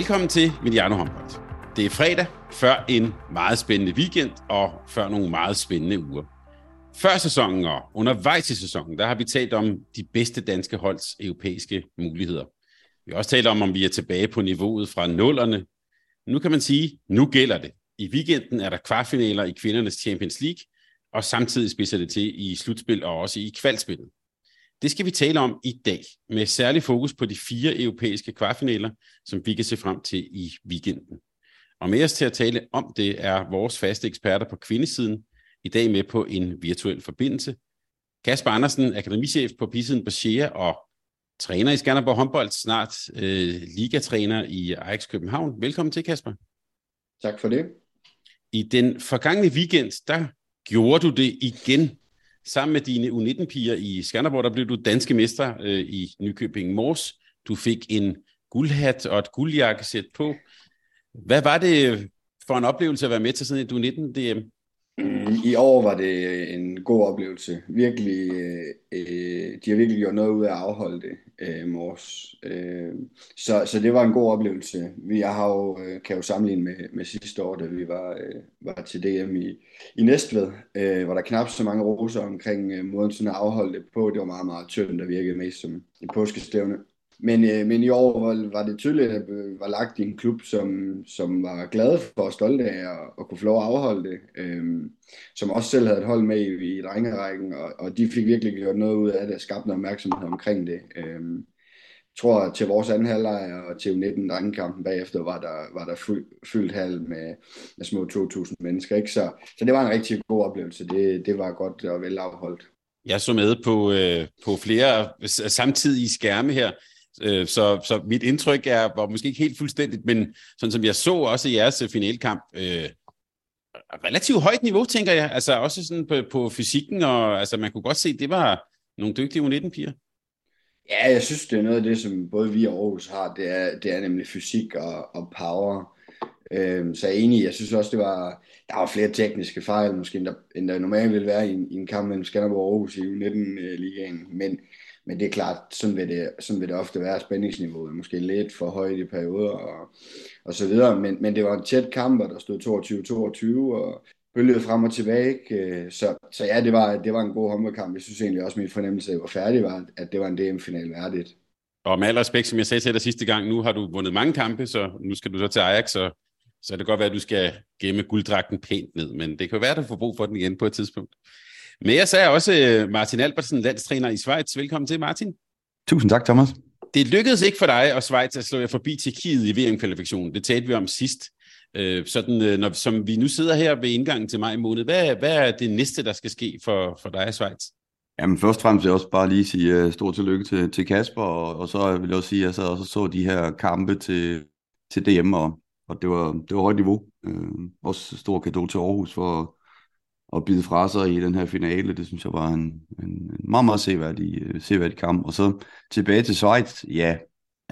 Velkommen til Mediano Håndbold. Det er fredag, før en meget spændende weekend og før nogle meget spændende uger. Før sæsonen og undervejs i sæsonen, der har vi talt om de bedste danske holds europæiske muligheder. Vi har også talt om, om vi er tilbage på niveauet fra nullerne. Nu kan man sige, nu gælder det. I weekenden er der kvartfinaler i kvindernes Champions League, og samtidig spidser det til i slutspil og også i kvalspillet. Det skal vi tale om i dag, med særlig fokus på de fire europæiske kvartfinaler, som vi kan se frem til i weekenden. Og med os til at tale om det er vores faste eksperter på kvindesiden, i dag med på en virtuel forbindelse. Kasper Andersen, akademichef på Pisen Bashir og træner i Skanderborg håndbold, snart øh, ligatræner i Ajax København. Velkommen til, Kasper. Tak for det. I den forgangne weekend, der gjorde du det igen Sammen med dine U19-piger i Skanderborg, der blev du danske mester øh, i Nykøbing Mors. Du fik en guldhat og et guldjakkesæt på. Hvad var det for en oplevelse at være med til sådan et U19-DM? Øh, I år var det en god oplevelse. Virkelig, øh, de har virkelig gjort noget ud af at afholde det øh, mors. Øh, så, så det var en god oplevelse. Vi har jo, øh, kan jo sammenligne med, med sidste år, da vi var, øh, var til DM i, i Næstved, øh, hvor der knap så mange roser omkring øh, måden sådan at afholde det på. Det var meget, meget tyndt, der virkede mest som en påskestævne. Men, øh, men i år var, var det tydeligt, at øh, var lagt i en klub, som, som var glad for og stolt af at, at kunne få lov at afholde det. Øh, som også selv havde et hold med i, i drengerækken, og, og de fik virkelig gjort noget ud af det og skabt noget opmærksomhed omkring det. Øh, jeg tror, at til vores anden halvleg og til 19 drengekampen bagefter, var der, var der fyldt hal med, med små 2.000 mennesker. Ikke? Så, så det var en rigtig god oplevelse. Det, det var godt og vel afholdt. Jeg så med på, øh, på flere samtidige skærme her. Øh, så, så mit indtryk er, var måske ikke helt fuldstændigt, men sådan som jeg så også i jeres øh, finalkamp, øh, relativt højt niveau, tænker jeg. Altså også sådan på, på fysikken, og altså man kunne godt se, det var nogle dygtige U19-piger. Ja, jeg synes, det er noget af det, som både vi og Aarhus har, det er, det er nemlig fysik og, og power. Øhm, så jeg er enig, jeg synes også, det var, der var flere tekniske fejl, måske end der, end der normalt ville være i en, i en kamp mellem Skanderborg og Aarhus i U19-ligaen. Øh, men, men det er klart, sådan vil det, sådan vil det ofte være spændingsniveauet. Måske lidt for højt i perioder og, og så videre. Men, men det var en tæt kamp, og der stod 22-22, og bølgede frem og tilbage. Ikke? Øh, så, så ja, det var, det var en god håndboldkamp. Jeg synes egentlig også, min fornemmelse, at var færdig, var, at det var en DM-final værdigt. Og med al respekt, som jeg sagde til dig sidste gang, nu har du vundet mange kampe, så nu skal du så til Ajax, så, så det kan godt være, at du skal gemme gulddragten pænt ned, men det kan være, at du får brug for den igen på et tidspunkt. Med jer så er også øh, Martin Albertsen, landstræner i Schweiz. Velkommen til, Martin. Tusind tak, Thomas. Det lykkedes ikke for dig og Schweiz at slå jer forbi Tjekkiet i VM-kvalifikationen. Det talte vi om sidst. Øh, sådan, øh, når, som vi nu sidder her ved indgangen til maj måned, hvad, hvad er det næste, der skal ske for, for dig i Schweiz? Jamen først og fremmest vil jeg også bare lige sige uh, stort tillykke til, til Kasper, og, og så vil jeg også sige, at jeg så også så de her kampe til, til DM, og, og det var, det var højt niveau. Uh, også stor kado til Aarhus for at bide fra sig i den her finale. Det synes jeg var en, en, en meget, meget seværdig, øh, seværdig kamp. Og så tilbage til Schweiz, ja,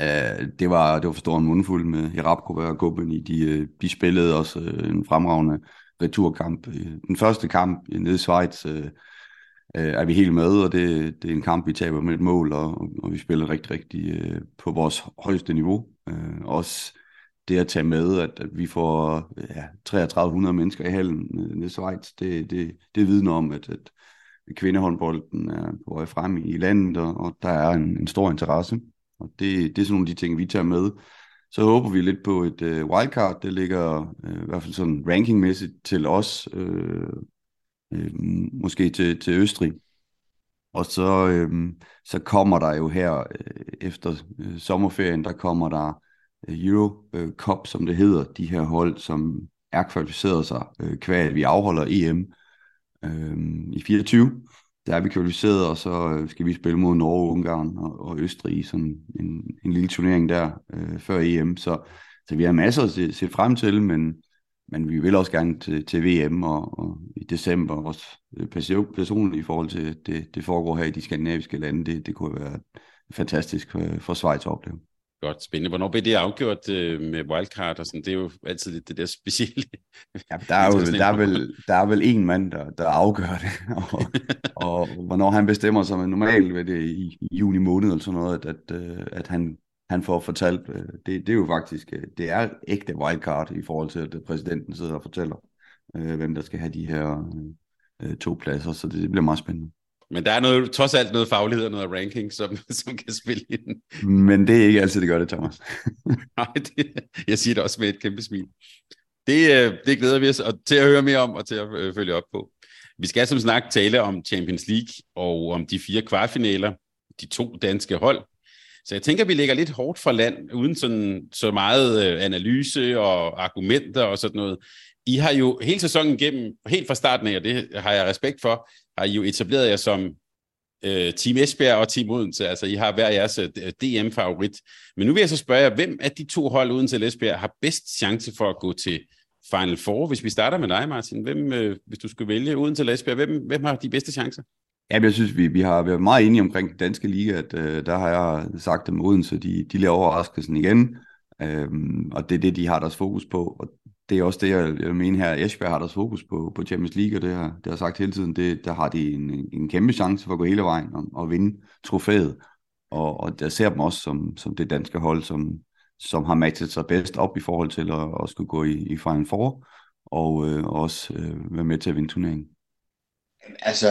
øh, det, var, det var for stor en mundfuld med Herabkova og Gobeni. De, øh, de spillede også øh, en fremragende returkamp. Den første kamp nede i Schweiz øh, er vi helt med, og det, det er en kamp, vi taber med et mål, og, og vi spiller rigtig, rigtig øh, på vores højeste niveau. Øh, også det at tage med, at, at vi får ja, 3300 mennesker i hallen i Schweiz, det, det, det vidner om, at, at kvindehåndbolden er på vej frem i landet, og, og der er en, en stor interesse. Og det, det er sådan nogle af de ting, vi tager med. Så håber vi lidt på et øh, wildcard. Det ligger øh, i hvert fald sådan rankingmæssigt til os. øh, øh, måske til, til Østrig. Og så, øh, så kommer der jo her øh, efter øh, sommerferien, der kommer der Euro Cup, som det hedder. De her hold, som er kvalificeret sig øh, kvad, vi afholder EM øh, i 24. der er vi kvalificeret, og så øh, skal vi spille mod Norge, Ungarn og, og Østrig i sådan en, en lille turnering der øh, før EM. Så, så vi har masser at se, se frem til, men, men vi vil også gerne til, til VM og, og i december også øh, personligt i forhold til det, det foregår her i de skandinaviske lande. Det, det kunne være fantastisk for, for Schweiz at opleve. Godt, spændende. Hvornår bliver det afgjort øh, med wildcard og sådan? Det er jo altid lidt det der specielle. Ja, der er jo der er vel, der er vel en mand, der, der afgør det, og, og hvornår han bestemmer sig, men normalt ved det i, i juni måned eller sådan noget, at, at, øh, at han, han får fortalt, øh, det, det er jo faktisk, øh, det er ægte wildcard i forhold til, at præsidenten sidder og fortæller, hvem der skal have de her to pladser, så det, det bliver meget spændende. Men der er noget, trods alt noget faglighed og noget ranking, som, som kan spille ind. Men det er ikke altid, det gør det, Thomas. Nej, det, jeg siger det også med et kæmpe smil. Det, øh, det glæder vi os til at høre mere om og til at øh, følge op på. Vi skal som snak tale om Champions League og om de fire kvartfinaler, de to danske hold. Så jeg tænker, at vi ligger lidt hårdt for land, uden sådan, så meget øh, analyse og argumenter og sådan noget. I har jo hele sæsonen igennem, helt fra starten af, og det har jeg respekt for, har I jo etableret jer som øh, Team Esbjerg og Team Odense. Altså, I har hver jeres øh, DM-favorit. Men nu vil jeg så spørge jer, hvem af de to hold uden til Esbjerg har bedst chance for at gå til Final Four? Hvis vi starter med dig, Martin. Hvem, øh, hvis du skulle vælge uden til Esbjerg, hvem, hvem har de bedste chancer? Ja, jeg synes, vi, vi har været meget enige omkring den danske liga, at øh, der har jeg sagt, at Odense, de, de laver overraskelsen igen, øhm, og det er det, de har deres fokus på, og det er også det, jeg, jeg mener her. Esbjerg har deres fokus på, på Champions League, og det har, det har jeg sagt hele tiden. Det, der har de en, en kæmpe chance for at gå hele vejen og, og vinde trofæet. Og, og jeg ser dem også som, som det danske hold, som, som har matchet sig bedst op i forhold til at, at skulle gå i, i Final Four, og øh, også øh, være med til at vinde turneringen. Altså,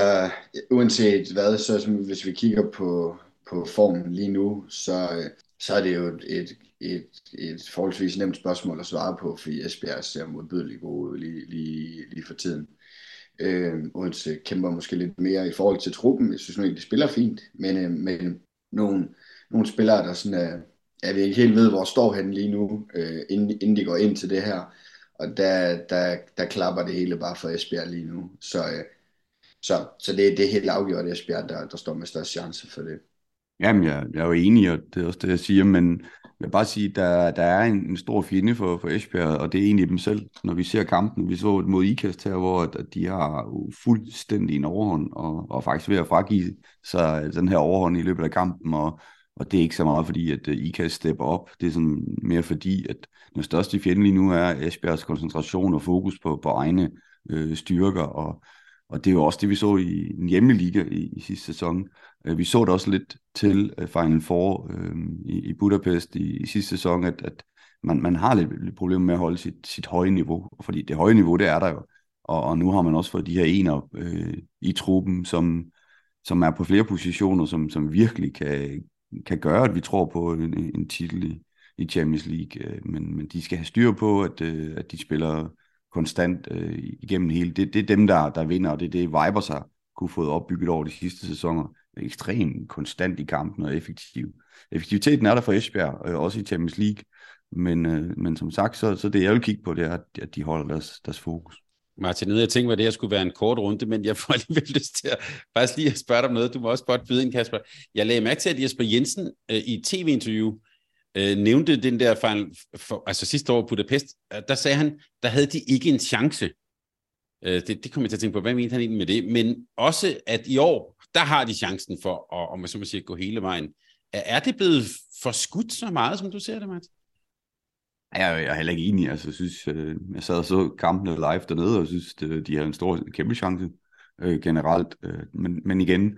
uanset hvad, så hvis vi kigger på, på formen lige nu, så, øh, så er det jo et, et, et forholdsvis nemt spørgsmål at svare på, fordi Esbjerg ser modbydeligt gode lige, lige, lige for tiden. Øh, Odense kæmper måske lidt mere i forhold til truppen. Jeg synes nu de spiller fint, men, øh, men nogle, nogle spillere, der sådan er, jeg ved ikke helt ved, hvor står han lige nu, øh, inden, inden de går ind til det her. Og der, der, der klapper det hele bare for Esbjerg lige nu. Så, øh, så, så det, det er helt afgjort Esbjerg, der, der står med størst chance for det. Jamen, jeg, jeg er jo enig, og det er også det, jeg siger, men jeg vil bare sige, der, der er en, en stor fjende for, for Esbjerg, og det er egentlig dem selv. Når vi ser kampen, vi så mod IKAST her, hvor at, at de har fuldstændig en overhånd, og, og faktisk ved at fragive sig øh, den her overhånd i løbet af kampen, og, og det er ikke så meget fordi, at øh, IKAST stepper op. Det er sådan mere fordi, at den største fjende lige nu er Esbjergs koncentration og fokus på, på egne øh, styrker, og, og det er jo også det, vi så i en hjemmeliga i, i sidste sæson. Øh, vi så det også lidt til øh, Final Four øh, i, i Budapest i, i sidste sæson, at, at man, man har lidt, lidt problemer med at holde sit, sit høje niveau, fordi det høje niveau, det er der jo. Og, og nu har man også fået de her ener øh, i truppen, som, som er på flere positioner, som, som virkelig kan, kan gøre, at vi tror på en, en titel i, i Champions League. Øh, men, men de skal have styr på, at, at de spiller konstant øh, igennem hele. Det, det er dem, der, der vinder, og det er det, Vibers har kunne få opbygget over de sidste sæsoner. Ekstremt konstant i kampen og effektiv. Effektiviteten er der for Esbjerg, øh, også i Champions League. Men, øh, men som sagt, så, så det jeg vil kigge på, det er, at de holder deres, deres fokus. Martin, jeg tænkte, at det her skulle være en kort runde, men jeg får alligevel lyst til at faktisk lige at spørge dig om noget. Du må også godt byde ind, Kasper. Jeg lagde mærke til, at Jesper Jensen øh, i tv-interview øh, nævnte den der final, for, altså sidste år Budapest, øh, der sagde han, der havde de ikke en chance. Øh, det, det kom jeg til at tænke på, hvad mente han egentlig med det? Men også, at i år, der har de chancen for at, om man så må sige, gå hele vejen. Er, det blevet forskudt så meget, som du ser det, Mads? Jeg, jeg er heller ikke enig. Altså, jeg synes, øh, jeg sad og så kampene live dernede, og synes, de har en stor, kæmpe chance øh, generelt. Øh, men, men igen,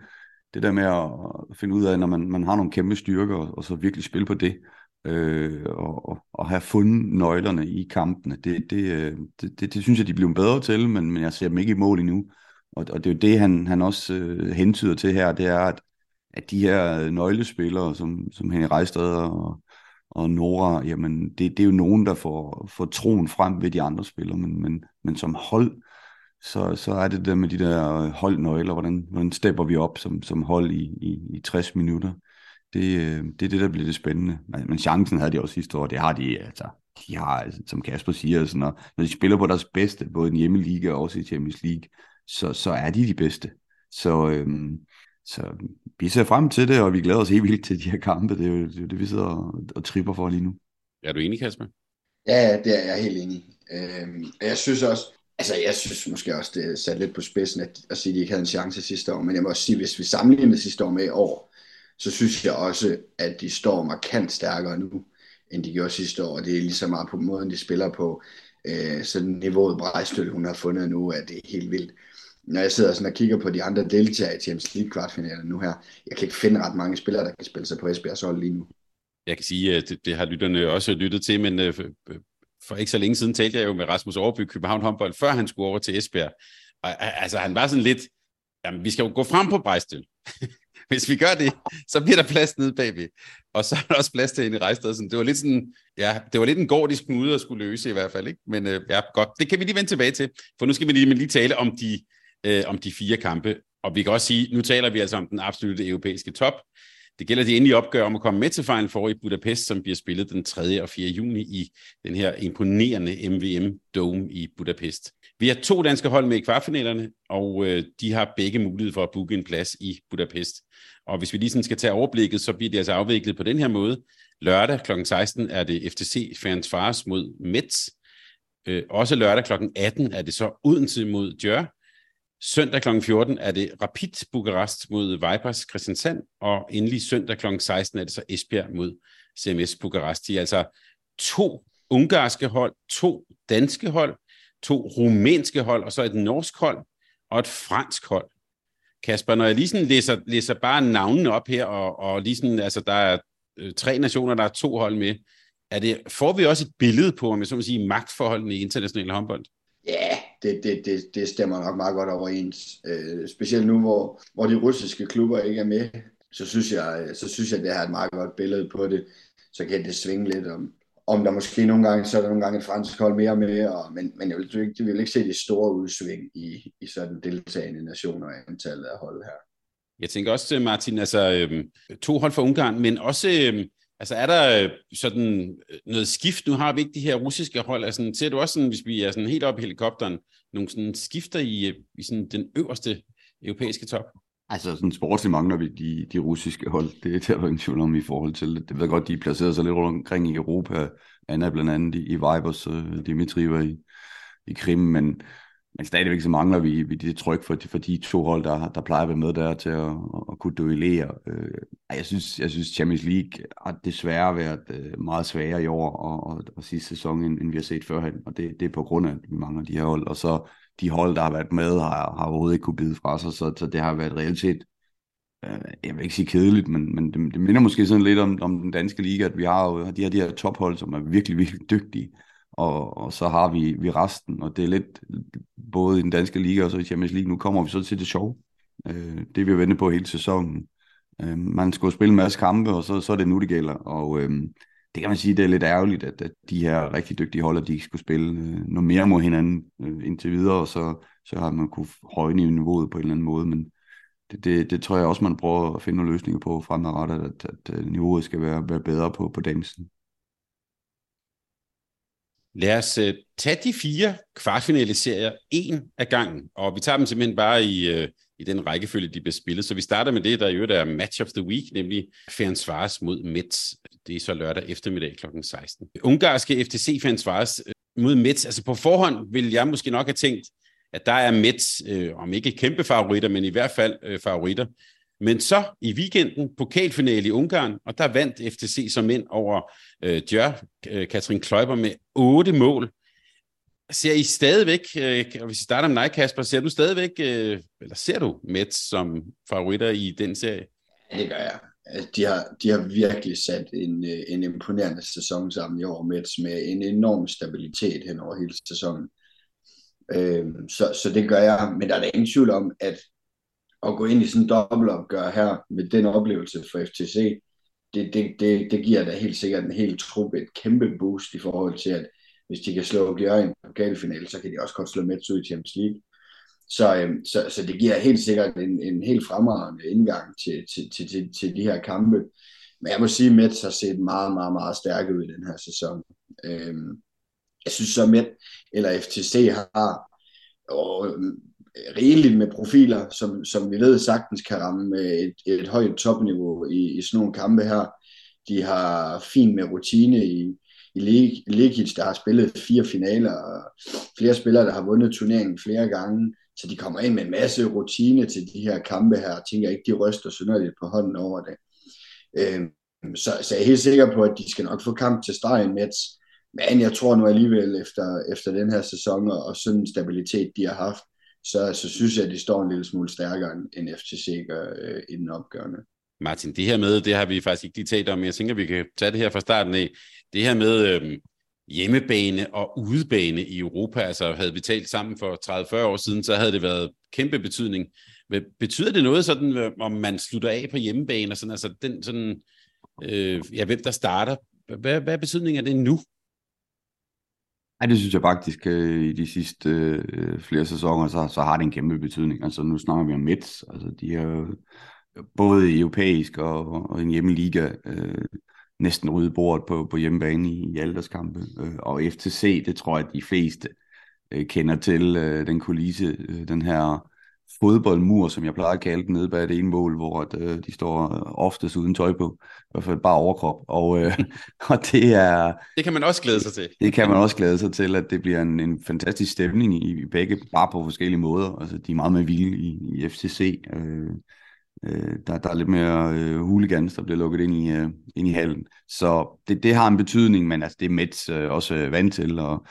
det der med at finde ud af, når man, man har nogle kæmpe styrker, og så virkelig spille på det, øh, og, og have fundet nøglerne i kampene. Det, det, øh, det, det, det synes jeg, de bliver bedre til, men, men jeg ser dem ikke i mål endnu. Og, og det er jo det, han, han også øh, hentyder til her, det er, at, at de her nøglespillere, som, som Henrik Rejstad og, og Nora, jamen det, det er jo nogen, der får, får troen frem ved de andre spillere, men, men, men som hold, så, så er det der med de der holdnøgler, hvordan, hvordan stepper vi op som, som hold i, i, i 60 minutter det, øh, det er det, der bliver det spændende. Men, men chancen havde de også sidste år, det har de, altså, de har, altså, som Kasper siger, altså, når, når de spiller på deres bedste, både i en hjemmeliga og også i Champions League, så, så er de de bedste. Så, øhm, så vi ser frem til det, og vi glæder os helt vildt til de her kampe. Det er jo det, er det vi sidder og, og tripper for lige nu. Er du enig, Kasper? Ja, det er jeg helt enig i. Øhm, jeg synes også, altså jeg synes måske også, det er sat lidt på spidsen at, at sige, at de ikke havde en chance sidste år, men jeg må også sige, hvis vi sammenligner sidste år med i år, så synes jeg også, at de står markant stærkere nu, end de gjorde sidste år, og det er lige så meget på måden, de spiller på. Øh, så niveauet Brejstøl, hun har fundet nu, at det er helt vildt. Når jeg sidder sådan og kigger på de andre deltagere i Champions League kvartfinalen nu her, jeg kan ikke finde ret mange spillere, der kan spille sig på Esbjergs hold lige nu. Jeg kan sige, at det, det har lytterne også lyttet til, men øh, for ikke så længe siden talte jeg jo med Rasmus Overby, København håndbold, før han skulle over til Esbjerg. Og, altså, han var sådan lidt, jamen, vi skal jo gå frem på Brejstøl. Hvis vi gør det, så bliver der plads nede bagved. Og så er der også plads til hende i Rejsted. Det var lidt sådan, ja, det var lidt en gordisk knude at skulle løse i hvert fald. Ikke? Men øh, ja, godt. Det kan vi lige vende tilbage til. For nu skal vi lige, lige tale om de, øh, om de fire kampe. Og vi kan også sige, nu taler vi altså om den absolute europæiske top. Det gælder de endelige opgør om at komme med til Final Four i Budapest, som bliver spillet den 3. og 4. juni i den her imponerende MVM Dome i Budapest. Vi har to danske hold med i kvartfinalerne, og øh, de har begge mulighed for at booke en plads i Budapest. Og hvis vi lige sådan skal tage overblikket, så bliver det altså afviklet på den her måde. Lørdag kl. 16 er det FTC Fans Fars mod Mets. Øh, også lørdag kl. 18 er det så Odense mod Djør. Søndag kl. 14 er det Rapid Bukarest mod Vipers Christiansand, og endelig søndag kl. 16 er det så Esbjerg mod CMS Bukarest. De er altså to ungarske hold, to danske hold, to rumænske hold, og så et norsk hold og et fransk hold. Kasper, når jeg lige sådan læser, læser bare navnene op her, og, og lige sådan, altså der er øh, tre nationer, der er to hold med, er det, får vi også et billede på, om jeg så må sige, magtforholdene i international håndbold? Ja, det, det, det, det stemmer nok meget godt overens. Øh, specielt nu, hvor, hvor de russiske klubber ikke er med, så synes jeg, så synes jeg, det har et meget godt billede på det. Så kan det svinge lidt om, om der måske nogle gange, så er der nogle gange et fransk hold mere med, og, men, men jeg vil, ikke, jeg vil ikke se de store udsving i, i sådan deltagende nationer og antallet af hold her. Jeg tænker også, øh, Martin, altså øh, to hold fra Ungarn, men også øhm, Altså er der øh, sådan øh, noget skift? Nu har vi ikke de her russiske hold. Altså, ser du også, sådan, hvis vi er sådan helt op i helikopteren, nogle sådan skifter i, i sådan den øverste europæiske top? Altså sådan sportsligt mangler vi de, de russiske hold. Det er der ingen tvivl om i forhold til det. Det ved godt, de placerer sig lidt rundt omkring i Europa. Anna blandt andet i, i Vibers, øh, uh, Dimitri var i, i Krim, men men stadigvæk så mangler vi, vi det tryk for, for de to hold, der, der plejer at være med der til at, at kunne duellere. Øh, jeg, synes, jeg synes, Champions League har desværre været øh, meget sværere i år og, og, og sidste sæson, end, end vi har set førhen. Og det, det er på grund af, at vi mangler de her hold. Og så de hold, der har været med, har, har overhovedet ikke kunne bide fra sig, så, så det har været reelt set øh, jeg vil ikke sige kedeligt, men, men det, det minder måske sådan lidt om, om den danske liga, at vi har jo de her, de her tophold, som er virkelig, virkelig dygtige og, og så har vi, vi resten, og det er lidt både i den danske liga og så i Champions League. Nu kommer vi så til det sjove, Øh, det vi vente på hele sæsonen. Øh, man skal spille en masse kampe, og så, så er det nu, det gælder. Og øh, det kan man sige, det er lidt ærgerligt, at, at de her rigtig dygtige hold, de ikke skulle spille øh, noget mere mod hinanden øh, indtil videre, og så, så har man kunne højne niveauet på en eller anden måde, men det, det, det tror jeg også, man prøver at finde nogle løsninger på fremadrettet, at, at, at niveauet skal være, være bedre på, på dansen. Lad os uh, tage de fire kvartfinale serier en af gangen, og vi tager dem simpelthen bare i, uh, i den rækkefølge, de bliver spillet. Så vi starter med det, der jo er Match of the Week, nemlig Ferencvaros mod Metz. Det er så lørdag eftermiddag kl. 16. Ungarske FTC Ferencvaros øh, mod Metz. Altså på forhånd vil jeg måske nok have tænkt, at der er Mets, øh, om ikke kæmpe favoritter, men i hvert fald øh, favoritter. Men så i weekenden, pokalfinale i Ungarn, og der vandt FTC som ind over øh, Djør, øh, Katrin Kløjber med otte mål. Ser I stadigvæk, øh, og hvis vi starter med dig, Kasper, ser du stadigvæk, øh, eller ser du Mets som favoritter i den serie? Det gør jeg. Altså, de har, de har virkelig sat en, øh, en imponerende sæson sammen i år, Mets, med en enorm stabilitet hen over hele sæsonen. Øh, så, så det gør jeg, men der er der ingen tvivl om, at at gå ind i sådan en dobbeltopgør her med den oplevelse for FTC, det, det, det, det giver da helt sikkert en helt trup et kæmpe boost i forhold til, at hvis de kan slå Gjør i en pokalfinale, så kan de også godt slå Mets ud i Champions League. Så, øhm, så, så det giver helt sikkert en, en helt fremragende indgang til, til, til, til, til de her kampe. Men jeg må sige, at Mets har set meget, meget, meget stærke ud i den her sæson. Øhm, jeg synes så, at eller FTC har og øhm, rigeligt med profiler, som, som vi ved sagtens kan ramme et, et højt topniveau i, i sådan nogle kampe her. De har fint med rutine i Lekic, der har spillet fire finaler, og flere spillere, der har vundet turneringen flere gange, så de kommer ind med en masse rutine til de her kampe her, og tænker ikke, de ryster synderligt på hånden over det. Øh, så, så jeg er helt sikker på, at de skal nok få kamp til stregen Mets, men jeg tror nu alligevel, efter, efter den her sæson og sådan en stabilitet, de har haft, så, så synes jeg, at de står en lille smule stærkere, end FCC gør øh, i den opgørende. Martin, det her med, det har vi faktisk ikke lige talt om, jeg tænker, vi kan tage det her fra starten af. Det her med øh, hjemmebane og udebane i Europa, altså havde vi talt sammen for 30-40 år siden, så havde det været kæmpe betydning. Betyder det noget sådan, øh, om man slutter af på hjemmebane, og sådan, altså den sådan, øh, ja, hvem der starter? Hvad, hvad er betydningen af det nu? Ja, det synes jeg faktisk øh, i de sidste øh, flere sæsoner, så, så har det en kæmpe betydning. Altså nu snakker vi om Mets, altså de er både europæisk og, og en hjemmeliga øh, næsten ryddet bordet på, på hjemmebane i, i alderskampe. Øh, og FTC, det tror jeg, at de fleste øh, kender til øh, den kulisse, øh, den her fodboldmur, som jeg plejer at kalde den, nede bag det ene mål, hvor at, øh, de står oftest uden tøj på, i hvert fald bare overkrop. Og, øh, og det er... Det kan man også glæde sig til. Det kan man også glæde sig til, at det bliver en, en fantastisk stemning i, i begge, bare på forskellige måder. Altså, de er meget mere vilde i, i FCC. Øh, øh, der, der er lidt mere øh, hooligans, der bliver lukket ind i, øh, ind i hallen. Så det, det har en betydning, men altså, det er Mets øh, også øh, vant til, og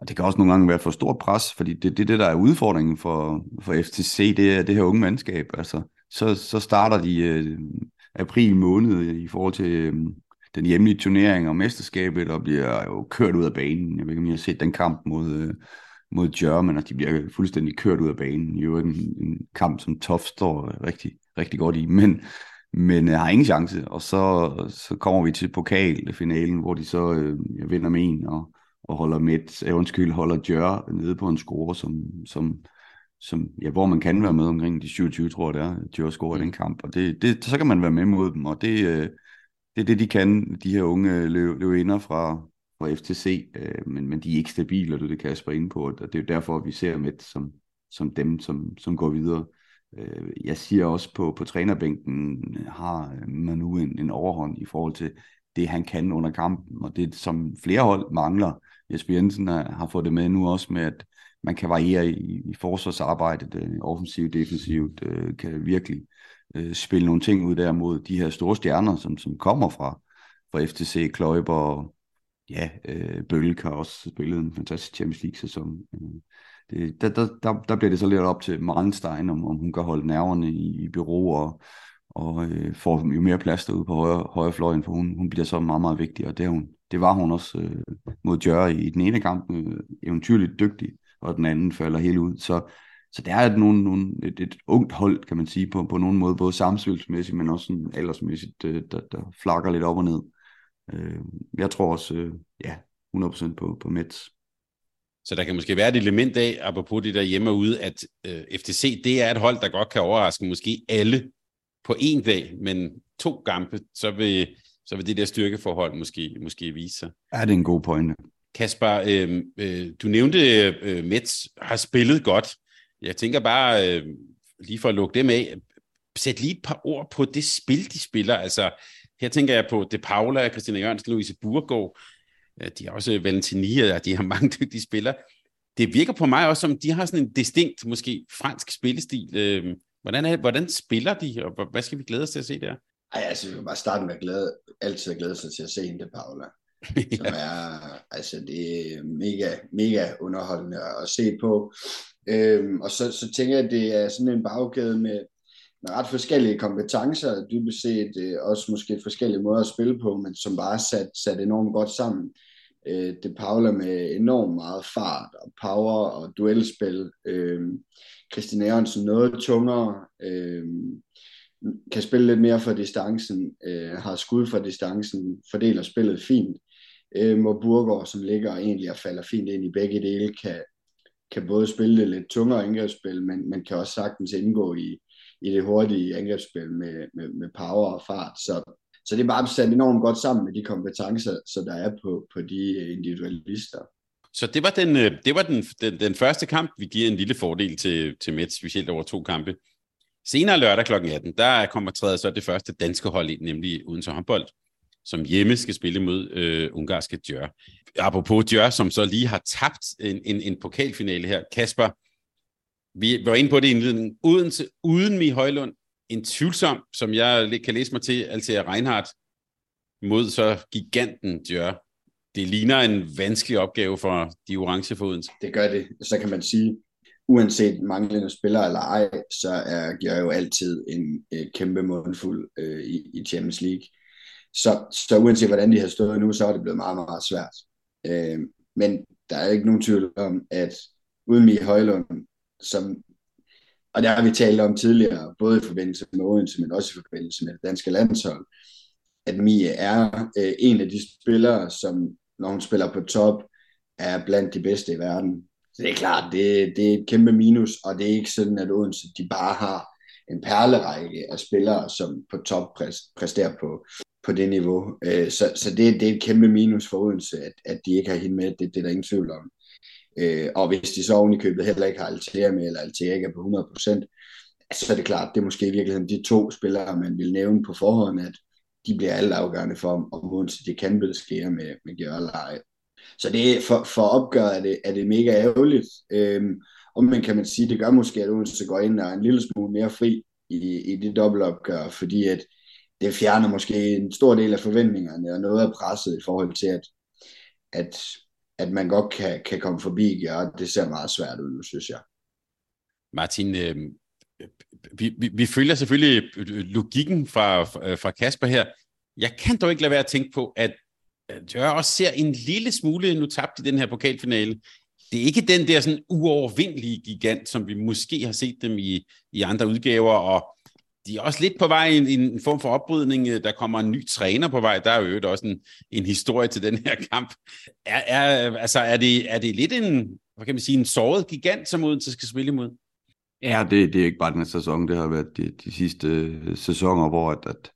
og det kan også nogle gange være for stort pres, fordi det, det, det der er udfordringen for, for FTC, det er det her unge mandskab. Altså, så, så starter de øh, april måned i forhold til øh, den hjemlige turnering og mesterskabet, og bliver jo kørt ud af banen. Jeg ved ikke, om I har set den kamp mod, øh, mod German, og de bliver fuldstændig kørt ud af banen. Jo en, en kamp, som Toff står rigtig, rigtig godt i, men, men øh, har ingen chance. Og så, så kommer vi til pokalfinalen, hvor de så øh, vinder med en, og og holder Met, øh, undskyld, holder Djør nede på en score, som, som, som, ja, hvor man kan være med omkring de 27, tror jeg det er, Djør scorer mm. den kamp, og det, det, så kan man være med mod dem, og det, øh, det er det, de kan, de her unge løb, løbinder fra, fra FTC, øh, men, men de er ikke stabile, og det er det Kasper inde på, og det er jo derfor, vi ser Met som, som dem, som, som går videre. Øh, jeg siger også på, på trænerbænken øh, har øh, man nu en, en overhånd i forhold til det, han kan under kampen, og det, som flere hold mangler, Jesper Jensen har, har fået det med nu også med, at man kan variere i, i forsvarsarbejdet, øh, offensivt, defensivt, øh, kan virkelig øh, spille nogle ting ud der mod de her store stjerner, som, som kommer fra, fra FTC, Kløjber og ja, øh, Bølge har også spillet en fantastisk Champions League-sæson. Øh, det, der, der, der, der bliver det så lidt op til Marenstein, om, om hun kan holde nerverne i, i bureau og, og øh, får jo mere plads derude på højre, højre fløjen, for hun, hun bliver så meget, meget vigtig, og det, hun, det var hun også øh, mod Jørre i den ene kamp, øh, eventyrligt dygtig, og den anden falder helt ud. Så, så det er et, nogle, nogle, et, et ungt hold, kan man sige, på, på nogen måde, både samspilsmæssigt, men også sådan aldersmæssigt, øh, der, der flakker lidt op og ned. Øh, jeg tror også, øh, ja, 100% på, på Mets. Så der kan måske være et element af, apropos det der hjemme og ude, at øh, FTC, det er et hold, der godt kan overraske måske alle på en dag, men to kampe, så vil, så vil det der styrkeforhold måske, måske vise sig. Ja, det er en god pointe. Kasper, øh, øh, du nævnte, øh, Mets har spillet godt. Jeg tænker bare, øh, lige for at lukke dem af, sæt lige et par ord på det spil, de spiller. Altså, her tænker jeg på De Paula, Christina Jørgensen, Louise Burgård. De har også Valentinia, og de har mange dygtige spillere. Det virker på mig også som, de har sådan en distinkt, måske fransk spillestil. Øh, hvordan, er, hvordan spiller de, og hvad skal vi glæde os til at se der? Ej, altså, vi vil bare starte med at glæde, altid at glæde sig til at se hende, Paula. ja. Som er, altså, det er mega, mega underholdende at se på. Øhm, og så, så tænker jeg, at det er sådan en baggade med, med ret forskellige kompetencer, dybest set øh, også måske forskellige måder at spille på, men som bare er sat, sat enormt godt sammen. Øh, De Paula med enormt meget fart og power og duelspil. Øh, Christian Aronsen noget tungere. Øh, kan spille lidt mere for distancen, øh, har skud for distancen, fordeler spillet fint. Øh, og Burgård, som ligger og egentlig og falder fint ind i begge dele, kan, kan både spille det lidt tungere angrebsspil, men, men kan også sagtens indgå i, i det hurtige angrebsspil med, med, med power og fart. Så, så det er bare sat enormt godt sammen med de kompetencer, så der er på, på de individualister. Så det var den, øh, det var den, den, den første kamp, vi giver en lille fordel til, til Mets, specielt over to kampe. Senere lørdag kl. 18, der kommer træder så det første danske hold ind, nemlig Odense håndbold, som hjemme skal spille mod øh, ungarske Djør. Apropos Djør, som så lige har tabt en, en, en pokalfinale her. Kasper, vi var inde på det i indledningen. Uden, uden Mi Højlund, en tvivlsom, som jeg kan læse mig til, Altea Reinhardt, mod så giganten Djør. Det ligner en vanskelig opgave for de orange fodens. Det gør det. Så kan man sige, uanset manglende spillere eller ej, så er Djør jo altid en øh, kæmpe mundfuld øh, i, i Champions League. Så, så uanset hvordan de har stået nu, så er det blevet meget, meget svært. Øh, men der er ikke nogen tvivl om, at uden Mie Højlund, som, og det har vi talt om tidligere, både i forbindelse med Odense, men også i forbindelse med det danske landshold, at Mie er øh, en af de spillere, som når hun spiller på top, er blandt de bedste i verden. Så det er klart, det, det er et kæmpe minus, og det er ikke sådan, at Odense de bare har en perlerække af spillere, som på top præsterer på, på det niveau. Øh, så så det, det er et kæmpe minus for Odense, at, at de ikke har hende med. Det, det er der ingen tvivl om. Øh, og hvis de så oven i købet heller ikke har Altea med, eller Altea ikke er på 100%, så er det klart, det er måske i virkeligheden de to spillere, man vil nævne på forhånd, at de bliver alle afgørende for, om Odense det kan skære med, med Gjørleje. Så det, for, for opgøret er det, er det mega ærgerligt. Øhm, og man kan man sige, det gør måske, at Odense går ind og er en lille smule mere fri i, i det dobbeltopgør, fordi at det fjerner måske en stor del af forventningerne og noget af presset i forhold til, at, at, at man godt kan, kan komme forbi ja, det ser meget svært ud synes jeg. Martin, øh, vi, vi, vi følger selvfølgelig logikken fra, fra Kasper her. Jeg kan dog ikke lade være at tænke på, at jeg også ser en lille smule nu tabt i den her pokalfinale. Det er ikke den der sådan uovervindelige gigant, som vi måske har set dem i, i andre udgaver, og de er også lidt på vej i en, en form for opbrydning. Øh, der kommer en ny træner på vej. Der er jo også en, en historie til den her kamp. Er, er, altså, er, det, er det lidt en, hvad kan man sige, en såret gigant, som Odense skal spille imod? Ja, det, det er ikke bare den her sæson. Det har været de, de sidste øh, sæsoner, hvor at, at,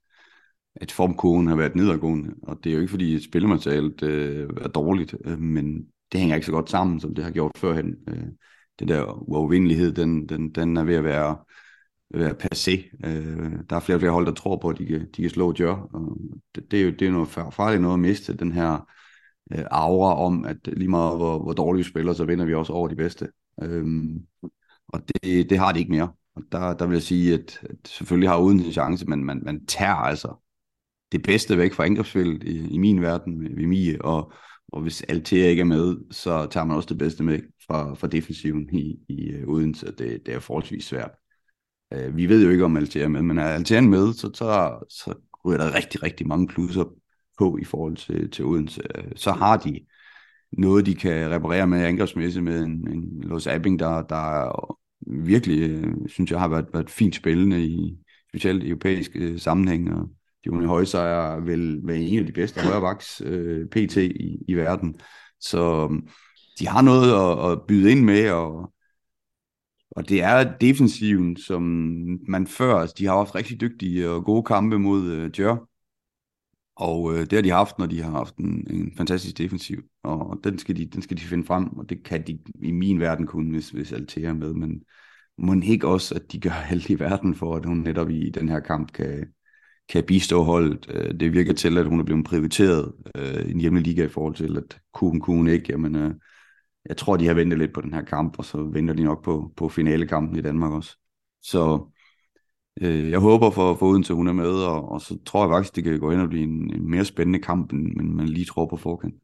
at formkurven har været nedadgående. Og det er jo ikke, fordi spillermaterialet øh, er dårligt, øh, men det hænger ikke så godt sammen, som det har gjort førhen. Øh, det der uafvindelighed, den, den, den er ved at være Øh, være passé. Øh, der er flere og flere hold, der tror på, at de kan, de kan slå Djør. Og det, det, er jo det er noget farligt noget at miste, den her øh, aura om, at lige meget hvor, hvor dårlige spiller, så vinder vi også over de bedste. Øh, og det, det har de ikke mere. Og der, der vil jeg sige, at, at selvfølgelig har uden en chance, men man, man tager altså det bedste væk fra angrebsspillet i, i min verden med Vimie, og, og hvis Altea ikke er med, så tager man også det bedste med fra, fra defensiven i, i øh, Odense. Det, det er forholdsvis svært. Øh, vi ved jo ikke, om Altea er med, men er Altea med, så, så, så ryger der rigtig, rigtig mange plusser på i forhold til, til Odense. Så har de noget, de kan reparere med angrebsmæssigt med en, en Los Abing, der, der virkelig, øh, synes jeg, har været, været fint spillende i specielt europæiske øh, sammenhæng, og Joni Højsejr vel, vel en af de bedste højrebacks øh, PT i, i verden. Så øh, de har noget at, at byde ind med, og og det er defensiven, som man før, altså de har haft rigtig dygtige og gode kampe mod øh, Djør. Og øh, det har de haft, når de har haft en, en fantastisk defensiv. Og den skal, de, den skal de finde frem, og det kan de i min verden kun, hvis, hvis Altea er med. Men må ikke også, at de gør alt i verden for, at hun netop i den her kamp kan, kan bistå holdet. Øh, det virker til, at hun er blevet prioriteret øh, i en hjemlig liga i forhold til, at kunne, kunne ikke. Jamen, øh, jeg tror, de har ventet lidt på den her kamp, og så venter de nok på, på finalekampen i Danmark også. Så øh, jeg håber for, for Odense, hun er med, og, og så tror jeg faktisk, det kan gå ind og blive en, en mere spændende kamp, end man, man lige tror på forkant.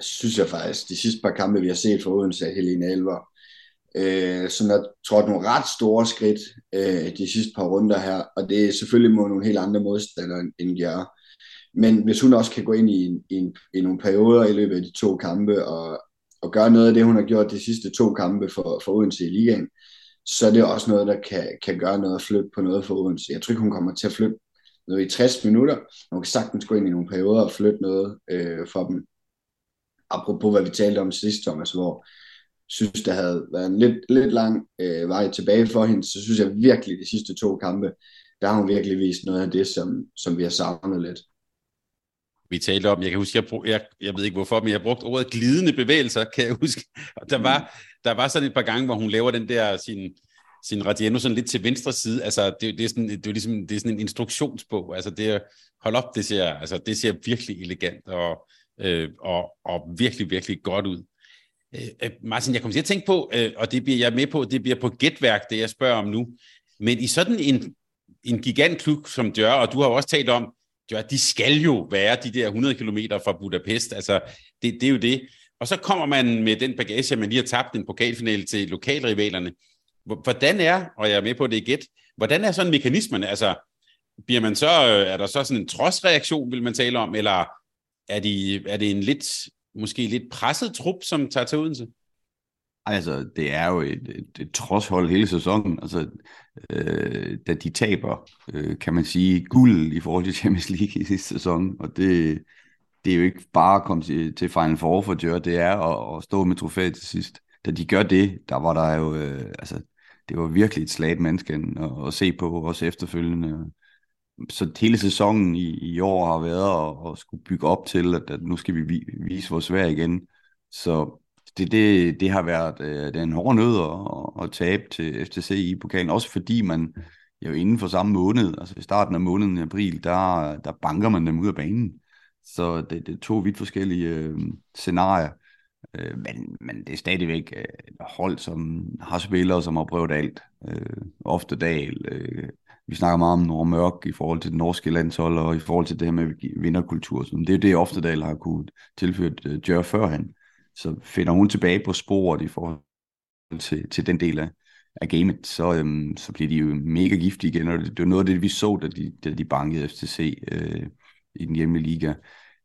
Synes jeg faktisk, de sidste par kampe, vi har set for Odense af Helene Elver, øh, som har trådt nogle ret store skridt øh, de sidste par runder her, og det er selvfølgelig mod nogle helt andre modstandere end Gjerde. Men hvis hun også kan gå ind i, en, i, i nogle perioder i løbet af de to kampe og, og gøre noget af det, hun har gjort de sidste to kampe for, for Odense i ligaen, så er det også noget, der kan, kan gøre noget at flytte på noget for Odense. Jeg tror ikke, hun kommer til at flytte noget i 60 minutter. Hun kan sagtens gå ind i nogle perioder og flytte noget øh, for dem. Apropos hvad vi talte om sidst, Thomas, hvor synes, der havde været en lidt, lidt lang øh, vej tilbage for hende, så synes jeg virkelig, de sidste to kampe, der har hun virkelig vist noget af det, som, som vi har savnet lidt vi talte om, jeg kan huske, jeg, brug, jeg, jeg ved ikke hvorfor, men jeg brugte ordet glidende bevægelser, kan jeg huske. Og der var, der var sådan et par gange, hvor hun laver den der sin, sin Radiano sådan lidt til venstre side. Altså, det, det, er, sådan, det er ligesom det er sådan en instruktionsbog. Altså, det hold op, det ser, altså, det ser virkelig elegant og, øh, og, og virkelig, virkelig godt ud. Øh, øh Martin, jeg kommer til at tænke på, øh, og det bliver jeg med på, det bliver på gætværk, det jeg spørger om nu. Men i sådan en, en gigantklub som Dør, og du har jo også talt om, Dør, de skal jo være de der 100 km fra Budapest. Altså, det, det er jo det. Og så kommer man med den bagage, at man lige har tabt en pokalfinale til lokalrivalerne. Hvordan er, og jeg er med på det igen, hvordan er sådan mekanismerne? Altså, bliver man så, øh, er der så sådan en trodsreaktion, vil man tale om, eller er, de, er det en lidt, måske lidt presset trup, som tager til Odense? Altså, det er jo et, et, et trodshold hele sæsonen. Altså, øh, da de taber, øh, kan man sige, guld i forhold til Champions League i sidste sæson, og det, det er jo ikke bare at komme til, til Final Four for Djør, det er at, at stå med trofæet til sidst. Da de gør det, der var der jo, øh, altså, det var virkelig et slag menneske at, at se på, også efterfølgende. Så hele sæsonen i, i år har været at, at skulle bygge op til, at, at nu skal vi vise vores værd igen. Så det, det, det har været øh, det er en hård nød at, at tabe til FTC i pokalen, også fordi man jo inden for samme måned, altså i starten af måneden i april, der, der banker man dem ud af banen. Så det, det er to vidt forskellige øh, scenarier. Øh, men, men det er stadigvæk øh, hold, som har spillere, som har prøvet alt. Øh, ofte Dal. Øh, vi snakker meget om Nord Mørk i forhold til det norske landshold, og i forhold til det her med vinderkultur. Så det er det, Oftedal har kunne tilføre øh, Jør førhen. Så finder hun tilbage på sporet i forhold til, til den del af, af gamet, så, øhm, så bliver de jo mega giftige igen, og det, det var noget af det, vi så, da de, da de bankede FTC øh, i den hjemlige liga.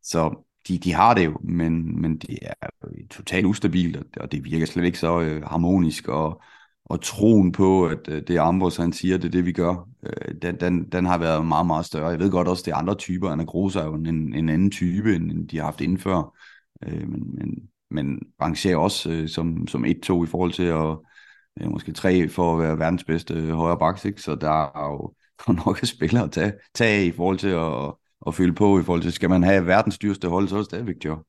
Så de, de har det jo, men, men det er totalt ustabilt, og det virker slet ikke så øh, harmonisk, og, og troen på, at øh, det Ambros han siger, det er det, vi gør, øh, den, den, den har været meget, meget større. Jeg ved godt også, det er andre typer. Anna Gros er jo en, en anden type, end de har haft inden før. Øh, men, men, men rangerer også øh, som, som 1-2 i forhold til at øh, måske 3 for at være verdens bedste øh, højre baks, ikke? så der er jo nok af spillere at tage, tage i forhold til at, at fylde på, i forhold til, skal man have verdens dyreste hold, så er det stadigvæk jo.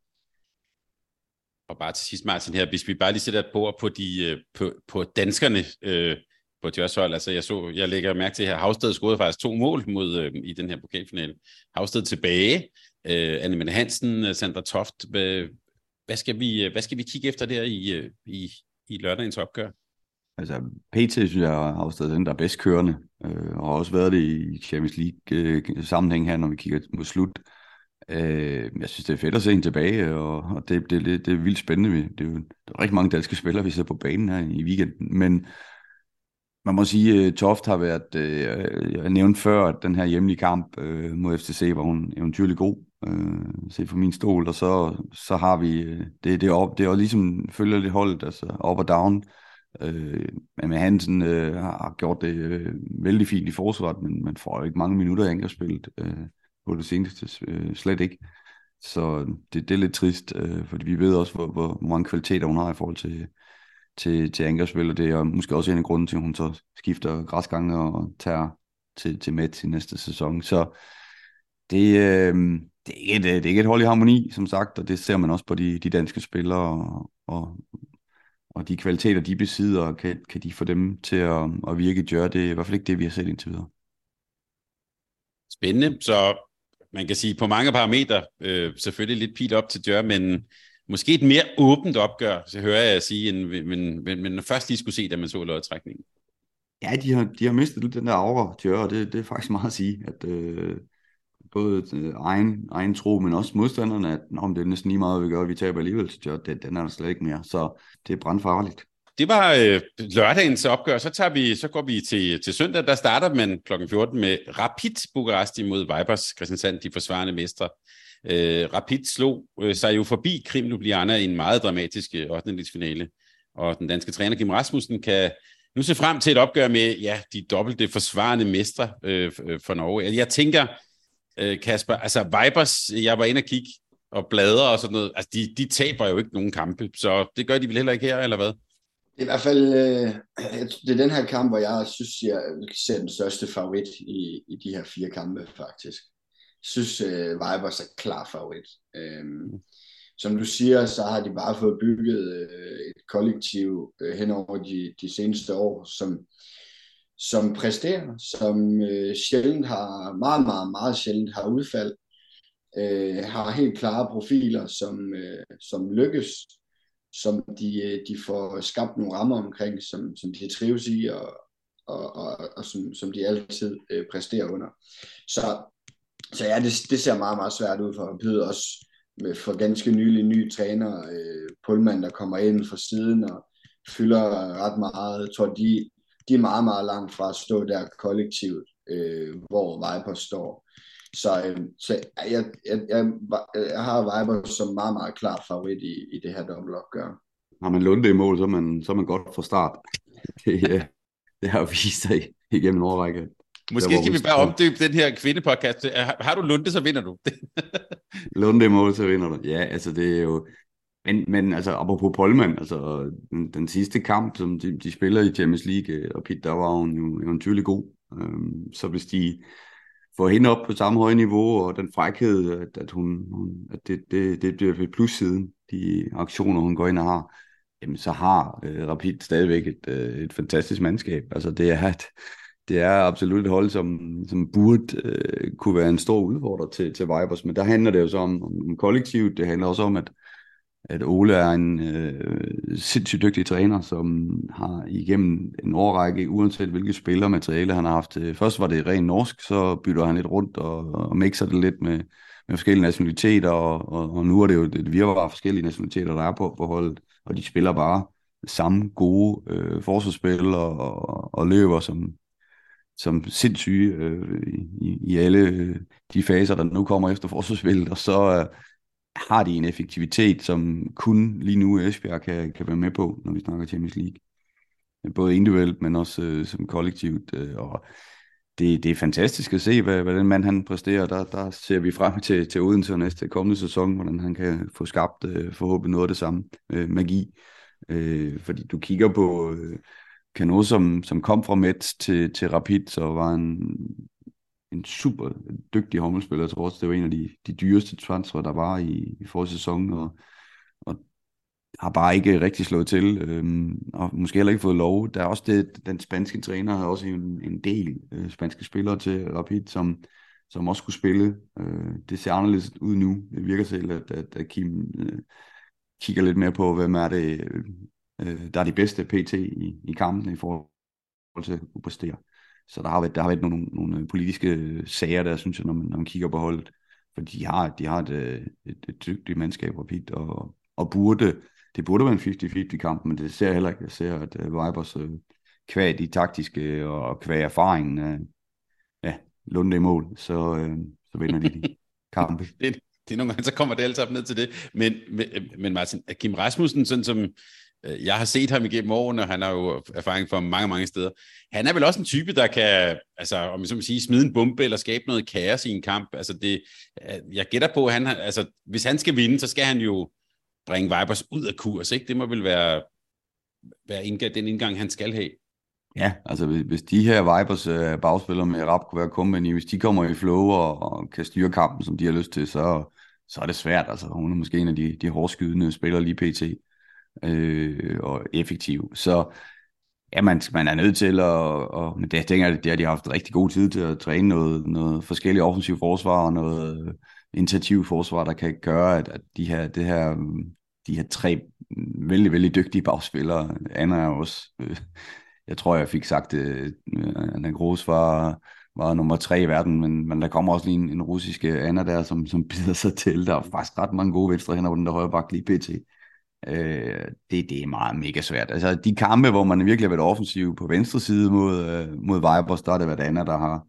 Og bare til sidst, Martin, her, hvis vi bare lige sætter et bord på, de, øh, på, på danskerne øh, på Djørs hold, altså jeg, så, jeg lægger mærke til her, Havsted scorede faktisk to mål mod, øh, i den her pokalfinale. Havsted tilbage, øh, Anne Hansen, øh, Sandra Toft, hvad, hvad, skal vi, øh, hvad skal vi kigge efter der i, øh, i, i lørdagens opgør? Altså, PT synes jeg har Havsted den, der er bedst kørende, øh, og har også været det i Champions League øh, sammenhæng her, når vi kigger mod slut. Øh, jeg synes, det er fedt at se hende tilbage, og, og det, det, det, det er vildt spændende. Det er jo der er rigtig mange danske spillere, vi ser på banen her i weekenden, men man må sige, at Toft har været, øh, jeg nævnte før, at den her hjemlige kamp øh, mod FCC var hun eventyrlig god, øh, se for min stol, og så, så har vi, øh, det, det, op, det er jo ligesom, følger lidt holdet, altså op og down, øh, men Hansen øh, har gjort det øh, vældig fint i forsvaret, men man får jo ikke mange minutter i angrebsspillet øh, på det seneste, øh, slet ikke. Så det, det er lidt trist, øh, fordi vi ved også, hvor, hvor mange kvaliteter hun har i forhold til, til, til angrebsspil, og det er måske også en af grunden til, at hun så skifter græsgange og tager til, til med til næste sæson. Så det, øh, det, er ikke et, det er ikke et hold i harmoni, som sagt, og det ser man også på de, de danske spillere, og, og, og de kvaliteter, de besidder, kan, kan de få dem til at, at virke i Det er i hvert fald ikke det, vi har set indtil videre. Spændende. Så man kan sige på mange parametre, øh, selvfølgelig lidt pil op til Dør, men måske et mere åbent opgør, så hører jeg sige, end, men, men, men først lige skulle se, da man så lodtrækningen. Ja, de har, de har mistet lidt den der aura, Dør, og det, det er faktisk meget at sige, at øh, både øh, egen, egen tro, men også modstanderne, at om det er næsten lige meget, vi gør, vi taber alligevel til det, den er der slet ikke mere, så det er brandfarligt. Det var øh, lørdagens opgør. Så, tager vi, så går vi til, til søndag. Der starter man kl. 14 med Rapid Bukarest imod Vipers Christiansand, de forsvarende mestre. Øh, Rapid slog øh, sig jo forbi Krim Ljubljana i en meget dramatisk øh, 8. Finale. Og den danske træner Kim Rasmussen kan nu se frem til et opgør med ja, de dobbelte forsvarende mestre øh, øh for Norge. Jeg tænker, øh, Kasper, altså Vipers, jeg var inde og kigge og bladre og sådan noget, altså de, de taber jo ikke nogen kampe, så det gør de vel heller ikke her, eller hvad? Det er i hvert fald øh, det er den her kamp, hvor jeg synes, jeg ser den største favorit i, i de her fire kampe, faktisk. synes, øh, uh, Vipers er klar favorit. Um, som du siger, så har de bare fået bygget øh, et kollektiv uh, hen over de, de seneste år, som, som præsterer, som øh, sjældent har, meget, meget, meget sjældent har udfald, øh, har helt klare profiler, som, øh, som lykkes, som de, øh, de får skabt nogle rammer omkring, som, som de trives i, og, og, og, og som, som de altid øh, præsterer under. Så, så ja, det, det ser meget, meget svært ud for Rapid, også med for ganske nylig ny træner, øh, Pullman, der kommer ind fra siden og fylder ret meget. Jeg tror, de, de er meget, meget langt fra at stå der kollektivt, øh, hvor Viper står. Så, øh, så jeg, jeg, jeg, jeg har Viper som meget, meget klar favorit i, i det her dobbeltopgør. Har man Lunde i mål, så er man, så er man godt fra start. Det, ja, det har vist sig igennem årrække. Måske skal vi bare omdøbe den her kvindepodcast. Har, har du Lunde, så vinder du. Lunde i mål, så vinder du. Ja, altså det er jo men, men altså, apropos Polman, altså den, den sidste kamp, som de, de spiller i Champions League, øh, og Pete, der var hun jo eventyrlig god. Øhm, så hvis de får hende op på samme høje niveau, og den frækhed, at, at, hun, hun, at det, det, det bliver et plus siden, de aktioner, hun går ind og har, jamen så har øh, Rapid stadigvæk et, øh, et fantastisk mandskab. Altså det er et, det er absolut et hold, som, som burde øh, kunne være en stor udfordrer til, til Vibers, men der handler det jo så om, om kollektivt, det handler også om, at at Ole er en øh, sindssygt dygtig træner, som har igennem en årrække, uanset hvilke spillermateriale han har haft. Øh, først var det rent norsk, så bytter han lidt rundt og, og mixer det lidt med, med forskellige nationaliteter, og, og, og nu er det jo et virvar af forskellige nationaliteter, der er på, på holdet, og de spiller bare samme gode øh, forsvarsspil og, og, og løber som, som sindssyge øh, i, i alle øh, de faser, der nu kommer efter forsvarsspillet, og så, øh, har de en effektivitet, som kun lige nu Esbjerg kan, kan være med på, når vi snakker Champions League. Både individuelt, men også øh, som kollektivt. Øh, og det, det er fantastisk at se, hvad, hvad den mand han præsterer. Der, der ser vi frem til, til Odense næste kommende sæson, hvordan han kan få skabt øh, forhåbentlig noget af det samme øh, magi. Øh, fordi du kigger på øh, Kano, som, som kom fra Mets til, til Rapid, så var en en super dygtig håndboldspiller. Jeg tror også, det var en af de, de dyreste transfer, der var i, i forrige sæson, og, og har bare ikke rigtig slået til, øhm, og måske heller ikke fået lov. Der er også det, den spanske træner har også en, en del øh, spanske spillere til Rapid, som, som også skulle spille. Øh, det ser anderledes ud nu. Det virker selv, at, at, at Kim øh, kigger lidt mere på, hvem er det, øh, øh der er de bedste PT i, i kampen i forhold til at præstere. Så der har været, der har været nogle, nogle politiske sager der, synes jeg, når man, når man kigger på holdet. For de har, de har et, øh, et, et dygtigt mandskab, Rapid, og, og burde, det burde være en 50-50 kamp, men det ser jeg heller ikke. Jeg ser, at Vibers kvæg de taktiske og kvæg erfaringen, uh, ja, lunde i mål, så, så vinder de de kampe. det, det er nogle gange, så kommer det alt sammen ned til det. Men, men, men Martin, Kim Rasmussen, sådan som Øh, Øh, jeg har set ham igennem årene, og han har jo erfaring fra mange, mange steder. Han er vel også en type, der kan, altså, om jeg så må sige, smide en bombe eller skabe noget kaos i en kamp. Altså det, øh, jeg gætter på, at han, altså, hvis han skal vinde, så skal han jo bringe Vipers ud af kurs. Ikke? Det må vel være, være indgang, den indgang, han skal have. Ja, altså hvis de her Vipers øh, bagspillere med rap kunne være company, hvis de kommer i flow og, og kan styre kampen, som de har lyst til, så, så er det svært. Altså, hun er måske en af de, de hårdskydende spillere lige pt øh, og effektiv. Så ja, man, man er nødt til at, og, men det, jeg tænker, det har de haft rigtig god tid til at træne noget, noget forskellige offensiv forsvar og noget øh, initiativ forsvar, der kan gøre, at, at de her, det her, de her tre vældig, vældig dygtige bagspillere, Anna er også, øh, jeg tror, jeg fik sagt, øh, øh Anna Gros var, var nummer tre i verden, men, men der kommer også lige en, en russiske øh, Anna der, som, som bider sig til. Der er faktisk ret mange gode venstre hænder på den der højre bak lige pt. Øh, det, det er meget mega svært. Altså de kampe, hvor man virkelig har været offensiv på venstre side mod, øh, mod Vibers, der er det været andet, der har,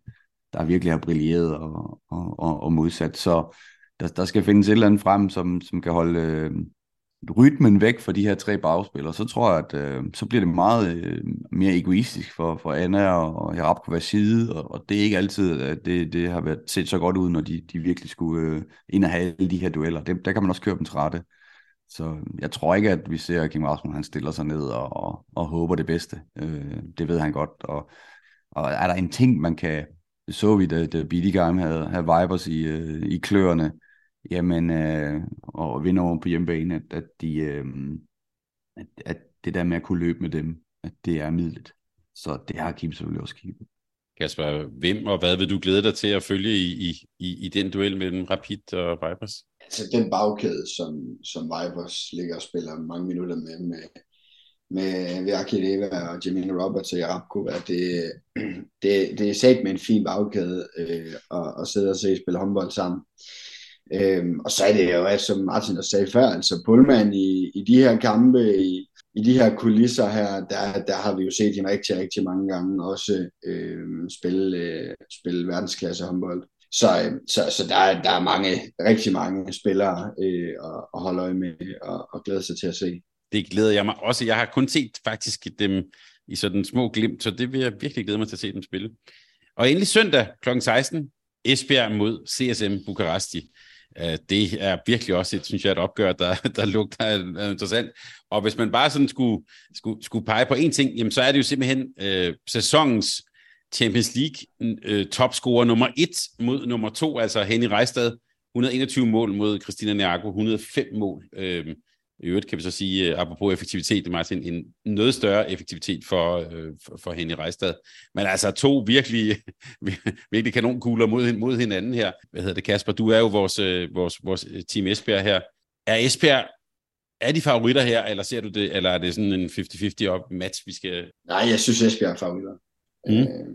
der virkelig har brilleret og, og, og, og modsat. Så der, der skal findes et eller andet frem, som, som kan holde øh, rytmen væk for de her tre bagspillere. Så tror jeg, at øh, så bliver det meget øh, mere egoistisk for, for Anna og, og Herab på hver side, og, og det er ikke altid, at det, det har været set så godt ud, når de, de virkelig skulle øh, ind og have alle de her dueller. Det, der kan man også køre dem trætte. Så jeg tror ikke, at vi ser, at Kim Rasmussen han stiller sig ned og, og, og håber det bedste. Øh, det ved han godt. Og, og er der en ting, man kan så vi, da, da Biddigheim havde, havde Vibers i, øh, i kløerne, jamen, øh, og vinder over på hjemmebane, at, at, de, øh, at, at det der med at kunne løbe med dem, at det er midlet. Så det har Kim selvfølgelig også kigget på. Kasper, hvem og hvad vil du glæde dig til at følge i, i, i den duel mellem Rapid og Vipers? Altså den bagkæde, som, som Vipers ligger og spiller mange minutter med, med, med Verki Leva og Jamina Roberts og Jarabkova, det, det, det er sat med en fin bagkæde øh, at, at sidde og se spille håndbold sammen. Øhm, og så er det jo, at, som Martin også sagde før, altså Pullman i, i de her kampe, i, i de her kulisser her, der, der har vi jo set hende rigtig, rigtig mange gange også øh, spille, øh, spille verdensklasse håndbold. Så, øhm, så, så der, er, der er mange, rigtig mange spillere øh, at, at holde øje med og, og glæde sig til at se. Det glæder jeg mig også. Jeg har kun set faktisk dem i sådan små glimt, så det vil jeg virkelig glæde mig til at se dem spille. Og endelig søndag kl. 16, Esbjerg mod CSM Bukaresti. Øh, det er virkelig også et, synes jeg, et opgør, der, der lugter interessant. Og hvis man bare sådan skulle, skulle, skulle pege på én ting, jamen så er det jo simpelthen øh, sæsonens Champions League øh, topscorer nummer 1 mod nummer 2, altså Henny Reistad, 121 mål mod Christina Nergo, 105 mål. Øh, i øvrigt kan vi så sige, øh, apropos effektivitet, det Martin, en noget større effektivitet for, øh, for, for Henny Reistad. Men altså to virkelig, virkelig kanonkugler mod, mod hinanden her. Hvad hedder det, Kasper? Du er jo vores, øh, vores, vores øh, team Esbjerg her. Er Esbjerg er de favoritter her, eller ser du det, eller er det sådan en 50-50 op match, vi skal... Nej, jeg synes Esbjerg er favoritter. Mm. Øh,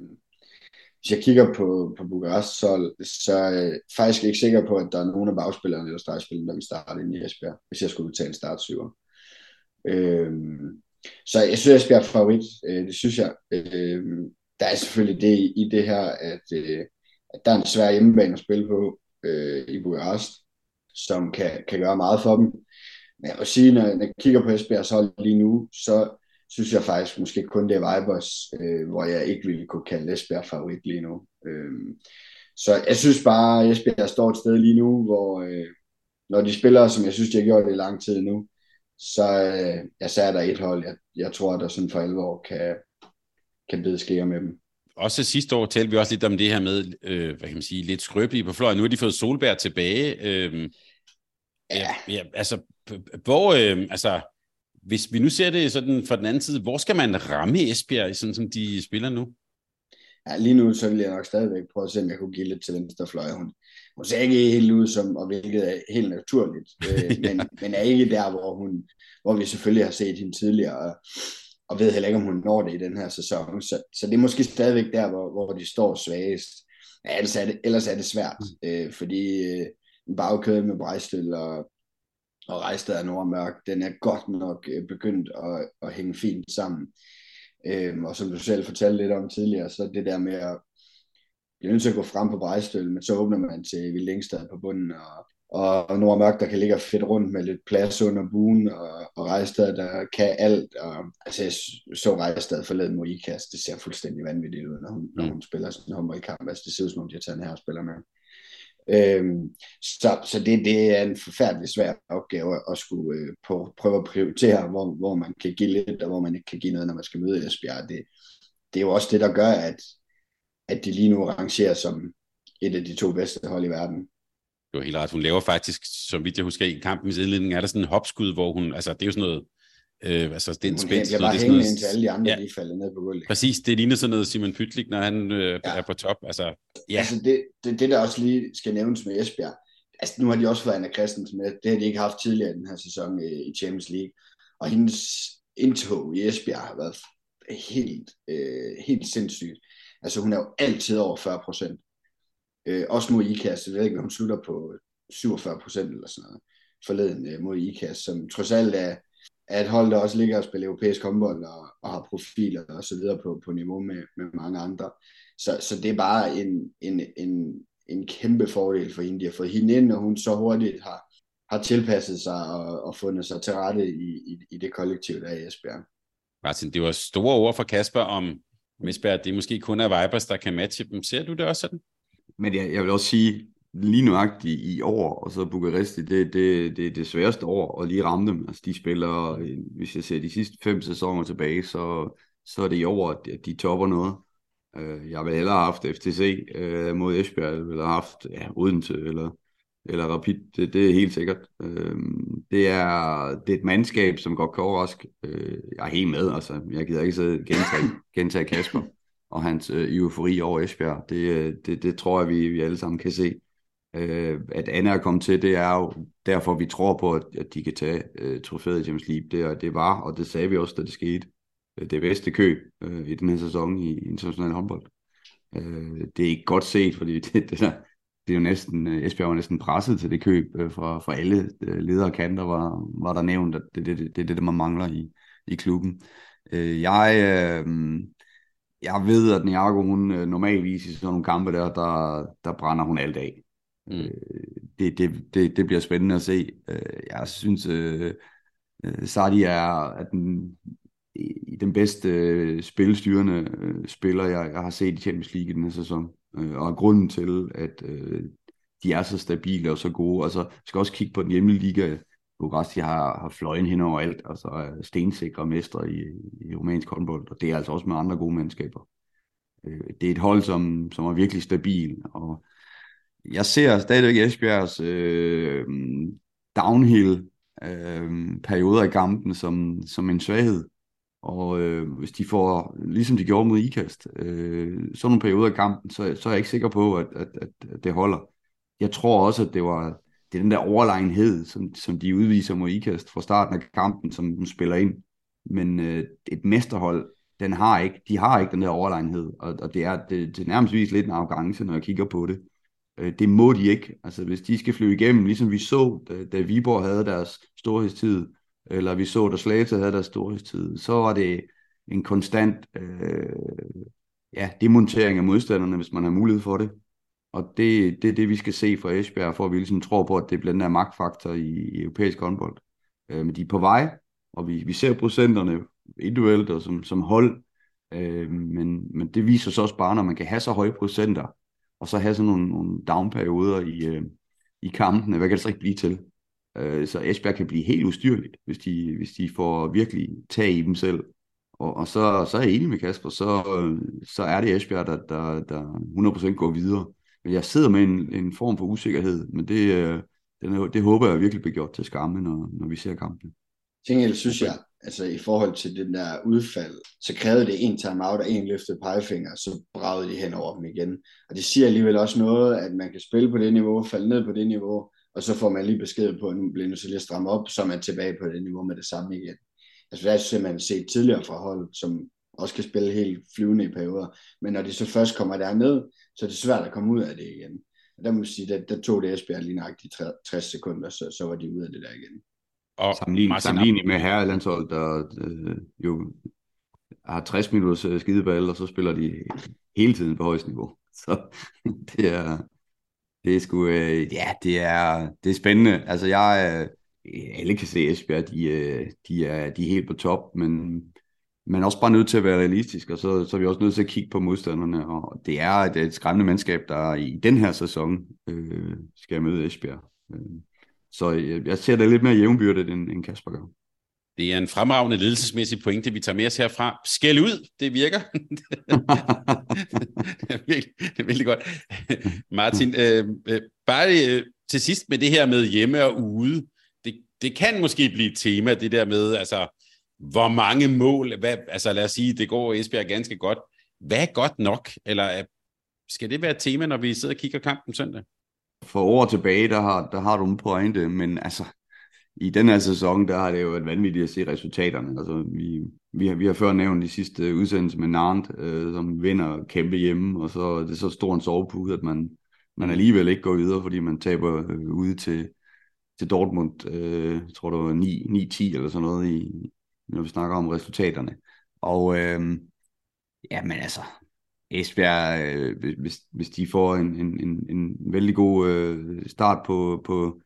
hvis jeg kigger på, på Bukarest, så, så er jeg faktisk ikke sikker på, at der er nogen af bagspillerne eller startspillerne, der vil starte ind i Esbjerg, hvis jeg skulle tage en startsyver. Øh, så jeg synes, Esbjerg er favorit. Øh, det synes jeg. Øh, der er selvfølgelig det i det her, at, øh, at der er en svær hjemmebane at spille på øh, i Bukarest, som kan, kan gøre meget for dem. Men jeg vil sige, når, når jeg kigger på Esbjergs hold lige nu, så synes jeg faktisk måske kun det er Vibers, øh, hvor jeg ikke ville kunne kalde Esbjerg favorit lige nu. Øh, så jeg synes bare, at Esbjerg står et sted lige nu, hvor øh, når de spiller, som jeg synes, de har gjort det i lang tid nu, så, øh, ja, så er der et hold, jeg, jeg tror, der sådan for alvor kan, kan bide skære med dem. Også sidste år talte vi også lidt om det her med, øh, hvad kan man sige, lidt skrøbelige på fløjen. Nu har de fået Solberg tilbage. Øh, ja. ja. altså, hvor, øh, altså, hvis vi nu ser det sådan fra den anden side, hvor skal man ramme Esbjerg, sådan som de spiller nu? Ja, lige nu så vil jeg nok stadigvæk prøve at se, om jeg kunne give lidt til venstrefløj. Hun, hun ser ikke helt ud som, og hvilket er helt naturligt, øh, men, men er ikke der, hvor, hun, hvor vi selvfølgelig har set hende tidligere, og, og ved heller ikke, om hun når det i den her sæson. Så, så det er måske stadigvæk der, hvor, hvor de står svagest. Ja, ellers, er det, ellers er det svært, mm. øh, fordi øh, en bagkøde med Brejstøl og og Rejstad af Nordmørk, den er godt nok øh, begyndt at, at hænge fint sammen. Øhm, og som du selv fortalte lidt om tidligere, så det der med at blive nødt til at gå frem på Brejstøl, men så åbner man til Vildingstad på bunden, og, og Nordmørk, der kan ligge fedt rundt med lidt plads under buen, og, og Rejstad, der kan alt. Og, altså, jeg så Rejstad forleden mod IKAST, det ser fuldstændig vanvittigt ud, når hun, mm. når hun spiller sådan en håndboldkamp. Altså, det ser ud som om, de har taget en her spiller med. Øhm, så så det, det er en forfærdelig svær opgave at skulle øh, på, prøve at prioritere, hvor, hvor man kan give lidt, og hvor man ikke kan give noget, når man skal møde Esbjerg. Det, det er jo også det, der gør, at, at de lige nu rangerer som et af de to bedste hold i verden. Det var helt ret. Hun laver faktisk, som vidt jeg husker, i kampens indledning, er der sådan en hopskud, hvor hun, altså det er jo sådan noget, Øh, altså, den spændt. Jeg bare hængende indtil alle de andre, ja. de falder ned på gulvet. Præcis, det ligner sådan noget Simon Pytlik, når han øh, ja. er på top. Altså, ja. altså det, det, det, der også lige skal nævnes med Esbjerg, altså nu har de også fået Anna Christensen med, det har de ikke haft tidligere i den her sæson i, i Champions League, og hendes indtog i Esbjerg har været helt, øh, helt sindssygt. Altså hun er jo altid over 40 procent. Øh, også mod IKAS, jeg ved ikke, om hun slutter på 47 procent eller sådan noget, forleden øh, mod IKAS, som trods alt er, er et hold, der også ligger og spiller europæisk håndbold og, og har profiler og så videre på, på niveau med, med mange andre. Så, så det er bare en, en, en, en kæmpe fordel for hende. De har fået hende ind, og hun så hurtigt har, har tilpasset sig og, og fundet sig til rette i, i, i det kollektiv, der er i Esbjerg. Martin, det var store ord fra Kasper om Esbjerg. Det er måske kun er Vibers, der kan matche dem. Ser du det også sådan? Men jeg, jeg vil også sige, lige nøjagtigt i år, og så Bukaresti, det, det, det er det sværeste år at lige ramme dem. Altså de spiller, øh, hvis jeg ser de sidste fem sæsoner tilbage, så, så er det i år, at de topper noget. Øh, jeg vil hellere have haft FTC øh, mod Esbjerg, eller have haft ja, Odense, eller, eller Rapid, det, det er helt sikkert. Øh, det, er, det er et mandskab, som godt kan overraske. Øh, jeg er helt med, altså. Jeg gider ikke sidde gentage, gentage Kasper og hans øh, eufori over Esbjerg. Det, øh, det, det tror jeg, vi, vi alle sammen kan se. Øh, at Anna er kommet til, det er jo derfor, vi tror på, at, at de kan tage øh, trofæet i James League. Det, det var, og det sagde vi også, da det skete, øh, det bedste køb øh, i den her sæson i international håndbold. Øh, det er ikke godt set, fordi det, det, der, det er jo næsten, øh, Esbjerg var næsten presset til det køb øh, fra, fra alle øh, ledere kanter, var, var der nævnt, at det er det, det, det, det, man mangler i, i klubben. Øh, jeg, øh, jeg ved, at Niago, hun øh, normalvis i sådan nogle kampe der, der, der brænder hun alt af. Mm. Øh, det, det, det, det bliver spændende at se. Øh, jeg synes, øh, øh Sadi er, er den, i den bedste øh, spilstyrende øh, spiller, jeg, jeg har set i Champions League i den her sæson. Øh, og grunden til, at øh, de er så stabile og så gode. Altså, skal også kigge på den hjemlige liga. Bukaresti har, har fløjen hen over alt, og så er stensikre mestre i, i romansk håndbold, og det er altså også med andre gode mandskaber. Øh, det er et hold, som, som er virkelig stabil, og jeg ser stadigvæk Esbjergs øh, downhill øh, perioder i kampen som, som en svaghed. Og øh, hvis de får, ligesom de gjorde mod IKAST, øh, sådan nogle perioder i kampen, så, så er jeg ikke sikker på, at, at, at det holder. Jeg tror også, at det var det er den der overlegenhed, som, som de udviser mod IKAST fra starten af kampen, som de spiller ind. Men øh, et mesterhold, den har ikke, de har ikke den der overlegenhed, og, og det er det, det er nærmest lidt en arrogance, når jeg kigger på det. Øh, det må de ikke. Altså hvis de skal flyve igennem, ligesom vi så, da, da Viborg havde deres storhedstid, eller vi så, da Slagelse havde deres storhedstid, så var det en konstant øh, ja, demontering af modstanderne, hvis man har mulighed for det. Og det, det er det, vi skal se fra Esbjerg, for at vi ligesom tror på, at det bliver den der magtfaktor i, i europæisk håndbold. Øh, men de er på vej, og vi, vi ser procenterne individuelt og som, som hold, øh, men, men det viser sig også bare, når man kan have så høje procenter, og så have sådan nogle, nogle downperioder i, øh, i kampene, hvad kan det så ikke blive til? Øh, så Esbjerg kan blive helt ustyrligt, hvis de, hvis de får virkelig tag i dem selv. Og, og så, så er jeg enig med Kasper, så, øh, så er det Esbjerg, der, der, der 100% går videre. Men jeg sidder med en, en form for usikkerhed, men det, øh, den, det håber jeg virkelig bliver gjort til skamme, når, når vi ser kampen. Til synes jeg, altså i forhold til den der udfald, så krævede det en timeout og en løftet pegefinger, så bragede de hen over dem igen. Og det siger alligevel også noget, at man kan spille på det niveau, falde ned på det niveau, og så får man lige besked på, at nu bliver nu så lige stramme op, så er man tilbage på det niveau med det samme igen. Altså det er simpelthen set tidligere fra hold, som også kan spille helt flyvende i perioder, men når de så først kommer derned, så er det svært at komme ud af det igen. Og der må man sige, der, der tog det Esbjerg lige nøjagtigt 60 sekunder, så, så var de ude af det der igen. Og sammenlignet, sammenlignet med herrelandshold, der øh, jo har 60 minutters øh, skideball, og så spiller de hele tiden på højst niveau. Så det er, det er sgu, øh, ja, det er, det er spændende. Altså jeg, øh, alle kan se Esbjerg, de, øh, de, er, de er helt på top, men man er også bare nødt til at være realistisk, og så, så er vi også nødt til at kigge på modstanderne, og det er et, et skræmmende mandskab, der i den her sæson øh, skal møde Esbjerg. Øh, så jeg, jeg ser det lidt mere jævnbyrdet, end, end Kasper gør. Det er en fremragende ledelsesmæssig pointe, vi tager med os herfra. Skæld ud, det virker. det, er virkelig, det er virkelig godt. Martin, øh, øh, bare øh, til sidst med det her med hjemme og ude. Det, det kan måske blive et tema, det der med, altså, hvor mange mål, hvad, altså lad os sige, det går Esbjerg ganske godt. Hvad er godt nok? Eller øh, skal det være et tema, når vi sidder og kigger kampen søndag? For år tilbage, der har, der har du en pointe, men altså, i den her sæson, der har det jo været vanvittigt at se resultaterne. Altså, vi, vi, har, vi har før nævnt de sidste udsendelse med Nantes, øh, som vinder kæmpe hjemme, og så er det så stor en sovepude, at man, man alligevel ikke går videre, fordi man taber øh, ude til, til Dortmund, øh, jeg tror du var 9-10 eller sådan noget, i, når vi snakker om resultaterne. Og øh, ja, men altså, Esbjerg, øh, hvis, hvis de får en, en, en, en vældig god øh, start på, på,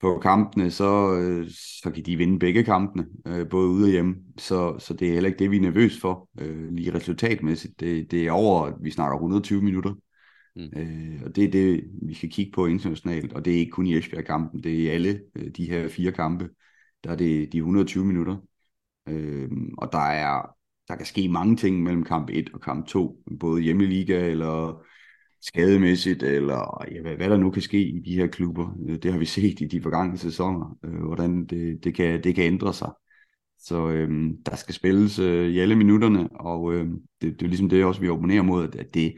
på kampene, så, øh, så kan de vinde begge kampene, øh, både ude og hjemme. Så, så det er heller ikke det, vi er nervøs for, øh, lige resultatmæssigt. Det, det er over, vi snakker 120 minutter. Mm. Øh, og det er det, vi skal kigge på internationalt, og det er ikke kun i Esbjerg-kampen, det er alle øh, de her fire kampe, der er det de 120 minutter. Øh, og der er, der kan ske mange ting mellem kamp 1 og kamp 2, både hjemmeliga eller skademæssigt, eller ja, hvad, hvad der nu kan ske i de her klubber. Øh, det har vi set i de forgangne sæsoner, øh, hvordan det, det, kan, det kan ændre sig. Så øh, der skal spilles øh, i alle minutterne, og øh, det, det er ligesom det også, vi abonnerer mod, at det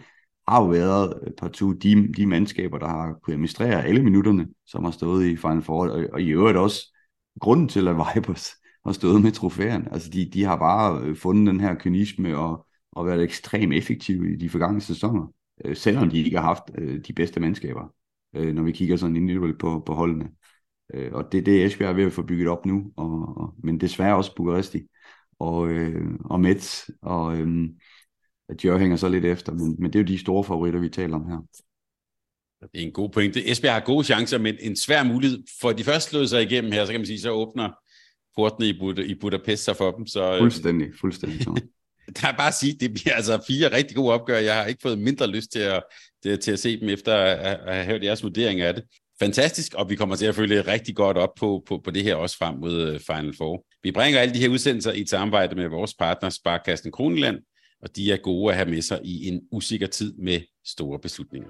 har jo været øh, partout de, de mandskaber, der har kunnet administrere alle minutterne, som har stået i Final Four, og, og i øvrigt også grunden til, at Vipers har stået med trofæerne. Altså, de, de har bare øh, fundet den her kynisme og, og været ekstremt effektive i de forgangne sæsoner, øh, selvom de ikke har haft øh, de bedste mandskaber, øh, når vi kigger sådan individuelt på, på holdene. Øh, og det det er det, Esbjerg er ved at få bygget op nu, og, og, men desværre også Bukaresti og, øh, og Metz, og øh, Dior hænger så lidt efter, men, men det er jo de store favoritter, vi taler om her. Det er en god pointe. Esbjerg har gode chancer, men en svær mulighed. For de først slået sig igennem her, så kan man sige, så åbner portene i, Bud i Budapest sig for dem. Så, øh, fuldstændig, fuldstændig. der er bare at sige, det bliver altså fire rigtig gode opgør. Jeg har ikke fået mindre lyst til at, til, til at se dem, efter at, at have hørt jeres vurdering af det. Fantastisk, og vi kommer til at følge rigtig godt op på, på, på det her også frem mod øh, Final Four. Vi bringer alle de her udsendelser i et samarbejde med vores partner Sparkassen Kroneland, og de er gode at have med sig i en usikker tid med store beslutninger.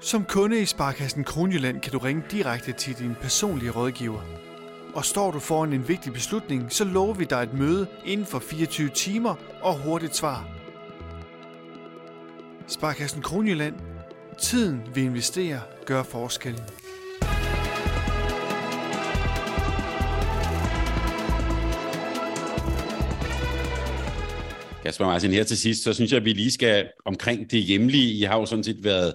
Som kunde i Sparkassen Kronjylland kan du ringe direkte til din personlige rådgiver. Og står du foran en vigtig beslutning, så lover vi dig et møde inden for 24 timer og hurtigt svar. Sparkassen Kronjylland. Tiden vi investerer gør forskellen. Kasper Martin, her til sidst, så synes jeg, at vi lige skal omkring det hjemlige. I har jo sådan set været,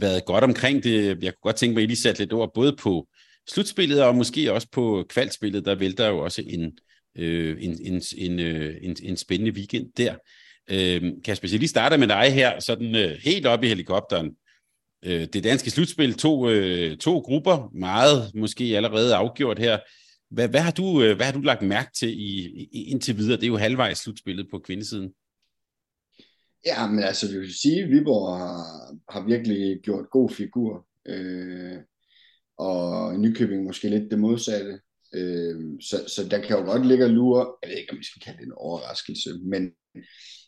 været godt omkring det. Jeg kunne godt tænke mig, at I lige satte lidt ord både på slutspillet og måske også på kvalspillet. Der vælter jo også en, øh, en, en, en, øh, en, en spændende weekend der. Øh, Kasper, jeg lige starter med dig her, sådan øh, helt op i helikopteren. Øh, det danske slutspil, to, øh, to grupper, meget måske allerede afgjort her. Hvad, hvad, har du, øh, hvad har du lagt mærke til i, i, indtil videre? Det er jo halvvejs slutspillet på kvindesiden. Ja, men altså, vi vil sige, at Viborg har, har virkelig gjort god figur. Øh, og Nykøbing måske lidt det modsatte. Øh, så, så der kan jo godt ligge og lure, jeg ved ikke, om vi skal kalde det en overraskelse, men,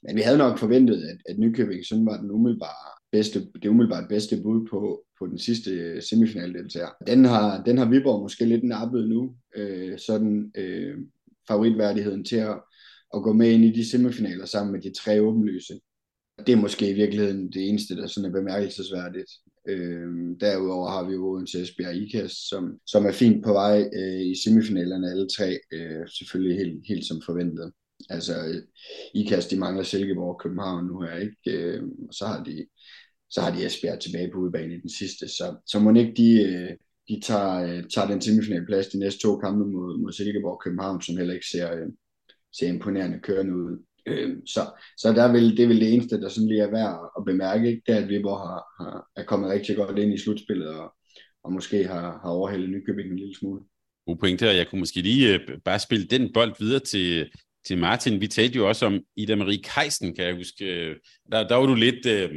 men vi havde nok forventet, at, at Nykøbing sådan var den umiddelbare bedste, det umiddelbart bedste bud på, på den sidste øh, semifinaldeltager. Den har, den har Viborg måske lidt nappet nu, øh, sådan øh, favoritværdigheden til at, at gå med ind i de semifinaler sammen med de tre åbenlyse. Det er måske i virkeligheden det eneste, der sådan er bemærkelsesværdigt. Øh, derudover har vi jo Odense Esbjerg IKAS, som, som er fint på vej øh, i semifinalerne alle tre, øh, selvfølgelig helt, helt som forventet. Altså øh, IKAS, de mangler Silkeborg og København nu her, ikke? Øh, så har de så har de Esbjerg tilbage på udebane i den sidste. Så, så må ikke de, øh, de tager, øh, tager den semifinalplads de næste to kampe mod, mod Silkeborg og København, som heller ikke ser, øh, ser imponerende kørende ud. Øh, Så, så der vil, det er vel det eneste, der sådan lige er værd at bemærke, ikke? det er, at Viborg har, har, er kommet rigtig godt ind i slutspillet, og, og måske har, har overhældet Nykøbing en lille smule. God pointe, og jeg kunne måske lige øh, bare spille den bold videre til, til Martin. Vi talte jo også om Ida Marie Kejsen, kan jeg huske. Øh, der, der var du lidt, øh,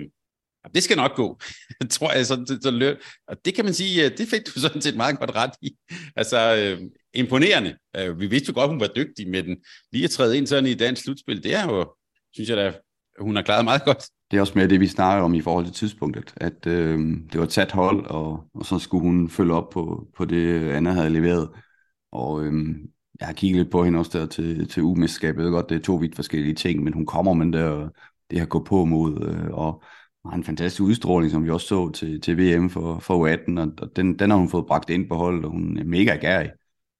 ah, det skal nok gå, tror jeg. Så, så, så, og det kan man sige, det fik du sådan set meget godt ret i. Altså, øh, imponerende. Øh, vi vidste jo godt, hun var dygtig, med den lige at træde ind sådan i dansk slutspil, det er jo, synes jeg da, hun har klaret meget godt. Det er også mere det, vi snakker om i forhold til tidspunktet, at øh, det var tæt sat hold, og, og så skulle hun følge op på, på det, Anna havde leveret. Og øh, jeg har kigget lidt på hende også der til, til umesterskabet. Jeg ved godt, det er to vidt forskellige ting, men hun kommer med der, det her gå på mod, øh, og har en fantastisk udstråling, som vi også så til, til VM for, for U18, og den, den har hun fået bragt ind på holdet, og hun er mega gærig.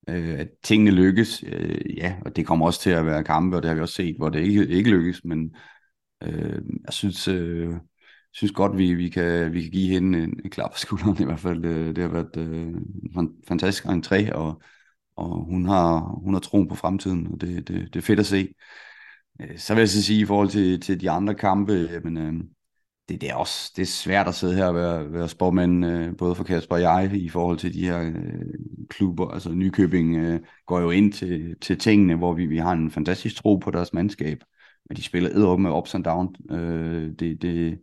Øh, at tingene lykkes, øh, ja, og det kommer også til at være kampe, og det har vi også set, hvor det ikke, ikke lykkes, men øh, jeg synes, øh, synes godt, vi, vi, kan, vi kan give hende en, en klap på skulderen i hvert fald. Det, det har været øh, en fantastisk entré, og, og hun har, hun har troen på fremtiden, og det, det, det er fedt at se. Øh, så vil jeg så sige i forhold til, til de andre kampe, jamen, øh, øh det, det, er også det er svært at sidde her og være, være spormand, øh, både for Kasper og jeg, i forhold til de her øh, klubber. Altså Nykøbing øh, går jo ind til, til tingene, hvor vi, vi har en fantastisk tro på deres mandskab. Men de spiller edderup med ups and down. Øh, det, det,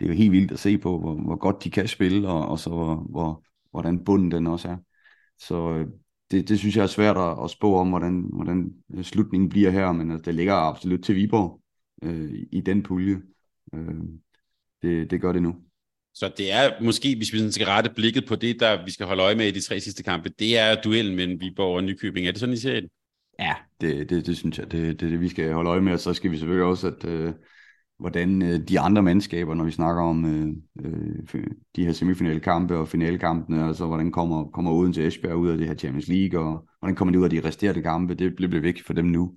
det er jo helt vildt at se på, hvor, hvor godt de kan spille, og, og så hvor, hvor, hvordan bunden den også er. Så øh, det, det synes jeg er svært at, at spå om, hvordan, hvordan slutningen bliver her, men altså, det ligger absolut til Viborg øh, i den pulje. Øh, det, det gør det nu. Så det er måske, hvis vi skal rette blikket på det, der vi skal holde øje med i de tre sidste kampe, det er duellen mellem Viborg og Nykøbing. Er det sådan, I ser det? Ja, det, det, det synes jeg, det, det det, vi skal holde øje med, og så skal vi selvfølgelig også, at øh, hvordan øh, de andre mandskaber, når vi snakker om øh, øh, de her semifinale kampe og finalekampene, altså hvordan kommer, kommer uden til Esbjerg ud af det her Champions League, og hvordan kommer de ud af de resterende kampe, det bliver vigtigt for dem nu.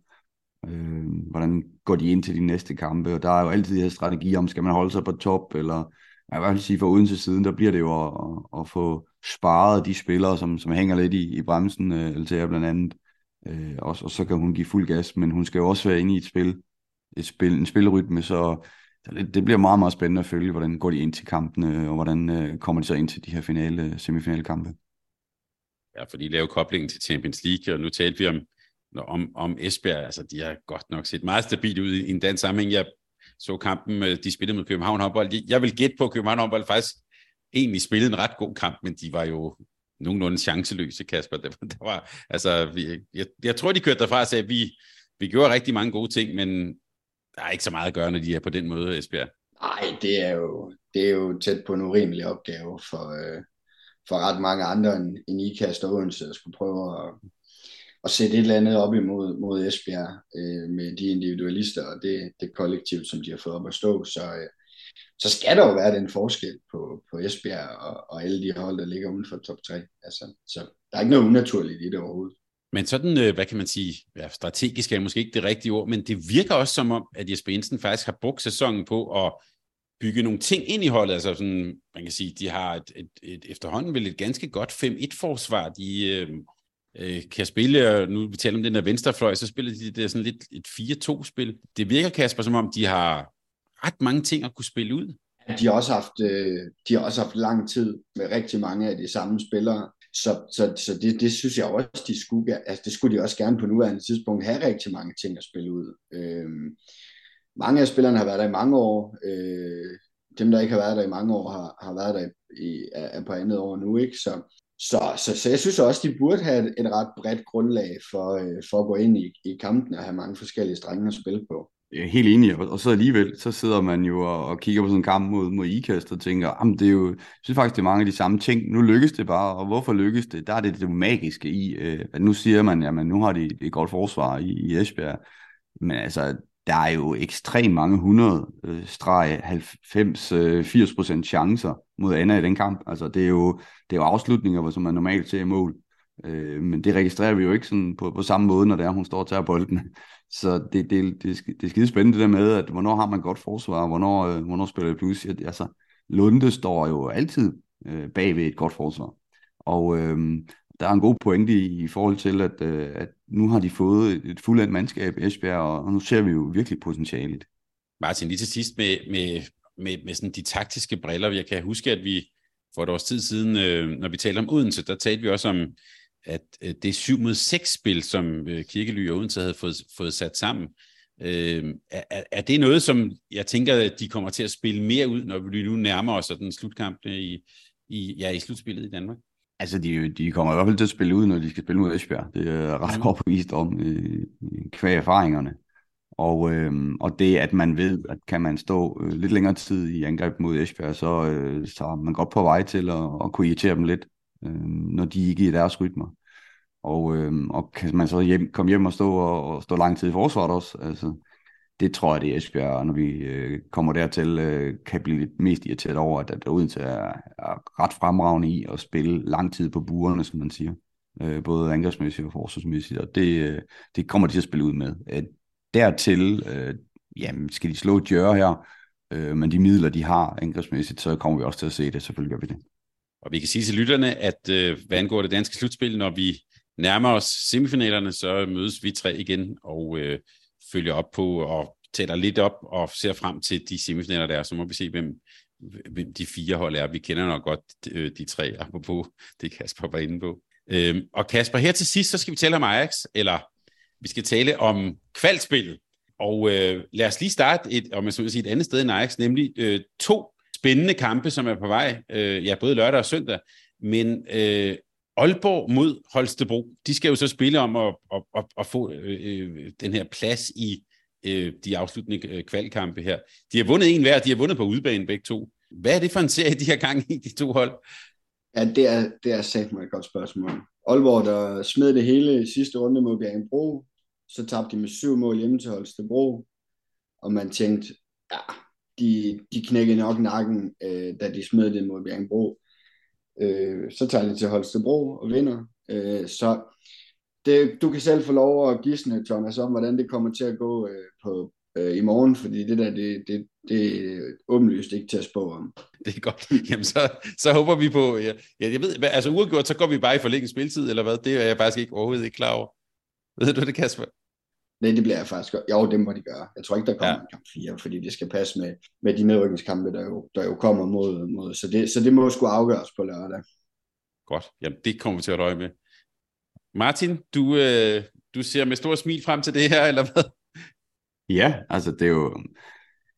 Øh, hvordan går de ind til de næste kampe, og der er jo altid de her strategier om, skal man holde sig på top, eller jeg vil sige, for uden til siden, der bliver det jo at, at, at få sparet de spillere, som, som hænger lidt i, i bremsen, øh, LTA blandt andet, øh, og, og så kan hun give fuld gas, men hun skal jo også være inde i et spil, et spil en spilrytme, så det, det bliver meget, meget spændende at følge, hvordan går de ind til kampene, og hvordan øh, kommer de så ind til de her finale, semifinale kampe. Ja, for de laver koblingen til Champions League, og nu talte vi om, om, om Esbjerg, altså de har godt nok set meget stabilt ud i en dansk sammenhæng. Jeg så kampen, øh, de spillede mod København håndbold. Jeg vil gætte på, at København håndbold faktisk egentlig spillede en ret god kamp, men de var jo nogenlunde chanceløse, Kasper. Det var, det var, altså, vi, jeg, jeg tror, de kørte derfra og sagde, at vi, vi gjorde rigtig mange gode ting, men der er ikke så meget at gøre, når de er på den måde, Esbjerg. Nej, det er jo, det er jo tæt på en urimelig opgave for, øh, for ret mange andre end, end IKAST og Odense, at skulle prøve at, at sætte et eller andet op imod mod Esbjerg øh, med de individualister og det, det kollektiv, som de har fået op at stå. Så, øh, så skal der jo være den forskel på, på Esbjerg og, og alle de hold, der ligger uden for top 3. Altså, så der er ikke noget unaturligt i det overhovedet. Men sådan, øh, hvad kan man sige, ja, strategisk er måske ikke det rigtige ord, men det virker også som om, at Jesper Jensen faktisk har brugt sæsonen på at bygge nogle ting ind i holdet. Altså sådan, man kan sige, de har et, et, et efterhånden vel et ganske godt 5-1-forsvar. De øh, øh, kan spille, øh, nu vi taler om den der venstrefløj, så spiller de det sådan lidt et 4-2-spil. Det virker, Kasper, som om de har ret mange ting at kunne spille ud. De har også haft, øh, de har også haft lang tid med rigtig mange af de samme spillere. Så, så, så det, det synes jeg også, de skulle, altså det skulle de også gerne på nuværende tidspunkt have rigtig mange ting at spille ud. Øh, mange af spillerne har været der i mange år. Øh, dem, der ikke har været der i mange år, har, har været der i, er, er på andet år nu. ikke. Så, så, så, så jeg synes også, de burde have et, et ret bredt grundlag for, øh, for at gå ind i, i kampen og have mange forskellige strenge at spille på. Jeg er helt enig, og, så alligevel, så sidder man jo og, og kigger på sådan en kamp mod, mod IKAST og tænker, jamen det er jo, jeg synes faktisk, det er mange af de samme ting. Nu lykkes det bare, og hvorfor lykkes det? Der er det det magiske i, øh, at nu siger man, jamen nu har de et godt forsvar i, i Esbjerg, men altså, der er jo ekstremt mange 100 øh, streg 90 øh, 80% chancer mod Anna i den kamp. Altså det er jo det er jo afslutninger, som man normalt ser i mål. Øh, men det registrerer vi jo ikke sådan på, på samme måde, når det er, hun står og tager bolden. Så det, det, det, det er skide spændende det der med, at hvornår har man godt forsvar, og hvornår, øh, hvornår spiller det plus. Altså, Lunde står jo altid øh, bag ved et godt forsvar. Og øh, der er en god pointe i, i forhold til, at, øh, at nu har de fået et, et fuldendt mandskab i Esbjerg, og, og nu ser vi jo virkelig potentialet. Martin, lige til sidst med, med, med, med sådan de taktiske briller. Jeg kan huske, at vi for et års tid siden, øh, når vi talte om Odense, der talte vi også om, at øh, det 7 mod 6 spil, som øh, Kirkely og Odense havde fået, fået sat sammen. Øh, er, er det noget, som jeg tænker, at de kommer til at spille mere ud, når vi nu nærmer os den slutkamp øh, i, i, ja, i slutspillet i Danmark? Altså, de, de kommer i hvert fald til at spille ud, når de skal spille mod Esbjerg. Det er ret mm. overbevist om øh, kvæg erfaringerne. Og, øh, og det, at man ved, at kan man stå øh, lidt længere tid i angreb mod Esbjerg, så, øh, så er man godt på vej til at, at kunne irritere dem lidt, øh, når de ikke er i deres rytmer. Og, øh, og kan man så hjem, komme hjem og stå, og, og stå lang tid i forsvaret også, altså, det tror jeg, det er Esbjerg, når vi øh, kommer dertil, øh, kan blive mest irriteret over, at, at Odense er, er ret fremragende i at spille lang tid på burerne, som man siger. Øh, både angrebsmæssigt og forsvarsmæssigt, og det, øh, det kommer de til at spille ud med. Øh, dertil, øh, jamen, skal de slå Djør her, øh, men de midler, de har angrebsmæssigt, så kommer vi også til at se det, selvfølgelig gør vi det. Og vi kan sige til lytterne, at øh, hvad angår det danske slutspil, når vi nærmer os semifinalerne, så mødes vi tre igen og øh, følger op på og tæller lidt op og ser frem til de semifinaler der, så må vi se, hvem, hvem de fire hold er. Vi kender nok godt de, de tre, apropos det Kasper var inde på. Øhm, og Kasper, her til sidst, så skal vi tale om Ajax, eller vi skal tale om kvalspillet. Og øh, lad os lige starte et, om jeg så sige, et andet sted end Ajax, nemlig øh, to spændende kampe, som er på vej, øh, ja, både lørdag og søndag. Men øh, Aalborg mod Holstebro, de skal jo så spille om at, at, at, at få øh, øh den her plads i øh, de afsluttende øh, kvalkampe her. De har vundet en hver, de har vundet på udbanen begge to. Hvad er det for en serie, de har gang i, de to hold? Ja, det er, det er sagt mig et godt spørgsmål. Aalborg, der smed det hele i sidste runde mod Bjergenbro, så tabte de med syv mål hjemme til Holstebro, og man tænkte, ja, de, de knækkede nok nakken, øh, da de smed det mod Bjergenbro. Øh, så tager de til Holstebro og vinder. Øh, så det, du kan selv få lov at gisne, Thomas, om hvordan det kommer til at gå øh, på, øh, i morgen, fordi det der, det, det, det er åbenlyst ikke til at spå om. Det er godt. Jamen, så, så håber vi på, ja, jeg ved, altså uafgjort, så går vi bare i forlænget spiltid, eller hvad? Det er jeg faktisk ikke overhovedet ikke klar over. Ved du det, Kasper? Nej, det bliver jeg faktisk godt. Jo, det må de gøre. Jeg tror ikke, der kommer ja. en kamp 4, fordi det skal passe med, med de nedrykningskampe, der jo, der jo kommer mod. mod. Så, det, så det må sgu afgøres på lørdag. Godt. Jamen, det kommer vi til at røge med. Martin, du, øh, du ser med stor smil frem til det her, eller hvad? Ja, altså det er jo...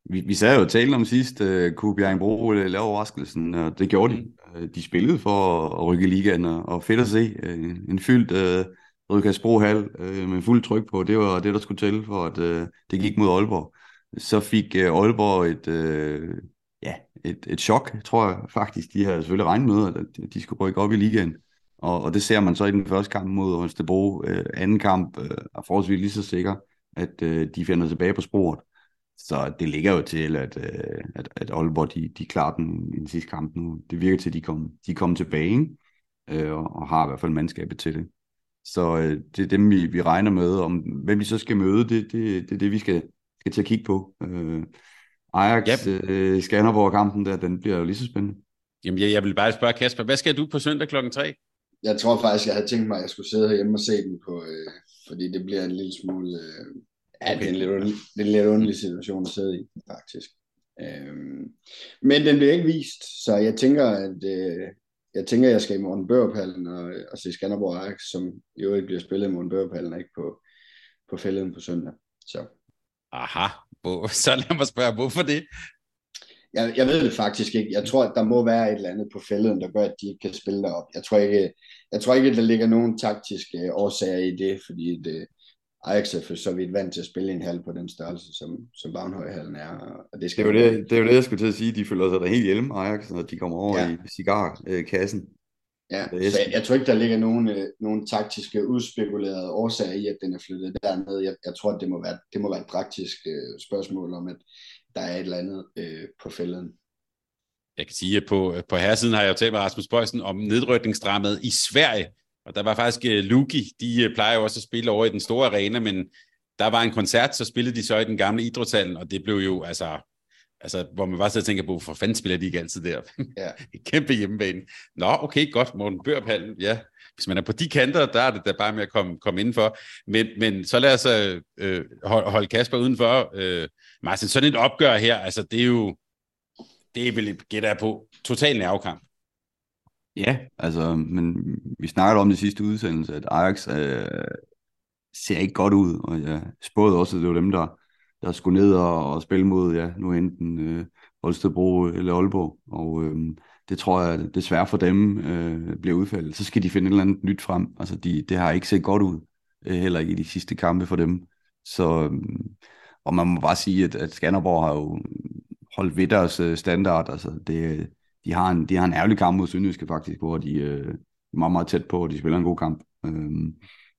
Vi, vi sad jo og talte om sidst, uh, kunne Bjerringbro lave overraskelsen, og det gjorde de. Mm. De spillede for at rykke ligaen, og fedt at se. Uh, en fyldt uh, Rødkærsbro Hal øh, med fuld tryk på, det var det, der skulle til, for at øh, det gik mod Aalborg. Så fik øh, Aalborg et, øh, ja, et, et chok, tror jeg faktisk. De havde selvfølgelig regnet med, at de skulle rykke op i ligaen. Og, og det ser man så i den første kamp mod Holstebro. Øh, anden kamp øh, er forholdsvis lige så sikker at øh, de finder tilbage på sporet. Så det ligger jo til, at, øh, at, at Aalborg de, de klarer den i den sidste kamp nu. Det virker til, at de kommer de kom tilbage, øh, og, og har i hvert fald mandskabet til det. Så øh, det er dem, vi, vi regner med. Om hvem vi så skal møde, det, det, det er det, vi skal, skal til at kigge på. Øh, Ajax, yep. øh, Skanderborg-kampen der, den bliver jo lige så spændende. Jamen, jeg, jeg vil bare spørge Kasper, hvad skal du på søndag klokken 3? Jeg tror faktisk, jeg havde tænkt mig, at jeg skulle sidde herhjemme og se den på, øh, fordi det bliver en lille smule... Øh, ja, okay. det, er en lidt underlig, det er en lidt underlig situation at sidde i, faktisk. Øhm, men den bliver ikke vist, så jeg tænker, at øh, jeg tænker, jeg skal i morgen Børpallen og, og se Skanderborg Ajax, som jo ikke bliver spillet i morgen Børpallen, ikke på, på fælden på søndag. Så. Aha, så lad mig spørge, hvorfor det? Jeg, jeg ved det faktisk ikke. Jeg tror, at der må være et eller andet på fælden, der gør, at de ikke kan spille derop. Jeg tror ikke, jeg tror ikke at der ligger nogen taktiske årsager i det, fordi det, Ajax er for så vidt vant til at spille en halv på den størrelse, som, som Bagnhøjhallen er. Og det, skal det, er jo det, det er jo det, jeg skulle til at sige. De føler sig da helt hjemme, Ajax, når de kommer over ja. i cigarkassen. Ja, så jeg, jeg tror ikke, der ligger nogen, øh, nogen taktiske, udspekulerede årsager i, at den er flyttet derned. Jeg, jeg tror, at det må være, det må være et praktisk øh, spørgsmål om, at der er et eller andet øh, på fælden. Jeg kan sige, at på, på herresiden har jeg jo talt med Rasmus Bøjsen om nedrykningsdramaet i Sverige, og der var faktisk uh, Luki, de uh, plejer jo også at spille over i den store arena, men der var en koncert, så spillede de så i den gamle idrætshallen, og det blev jo, altså, altså hvor man bare så tænker på, hvorfor fanden spiller de ikke altid der? Ja. Kæmpe hjemmebane. Nå, okay, godt, Morten Børpallen, ja. Hvis man er på de kanter, der er det da bare med at komme, komme indenfor. Men, men så lad os uh, øh, holde Kasper udenfor. Uh, Martin, sådan et opgør her, altså det er jo, det er vel, gætter jeg på, total nervekamp. Ja, altså, men vi snakkede om det sidste udsendelse, at Ajax øh, ser ikke godt ud, og jeg spåede også, at det var dem, der, der skulle ned og, og spille mod, ja, nu enten øh, Holstebro eller Aalborg, og øh, det tror jeg desværre for dem øh, bliver udfaldet. Så skal de finde et eller andet nyt frem. Altså, de, det har ikke set godt ud, øh, heller ikke i de sidste kampe for dem. Så, øh, og man må bare sige, at, at Skanderborg har jo holdt ved deres øh, standard. Altså, det, de har en, de har en ærgerlig kamp mod Sønderjyske faktisk, hvor de øh, er meget, meget tæt på, og de spiller en god kamp. Øh,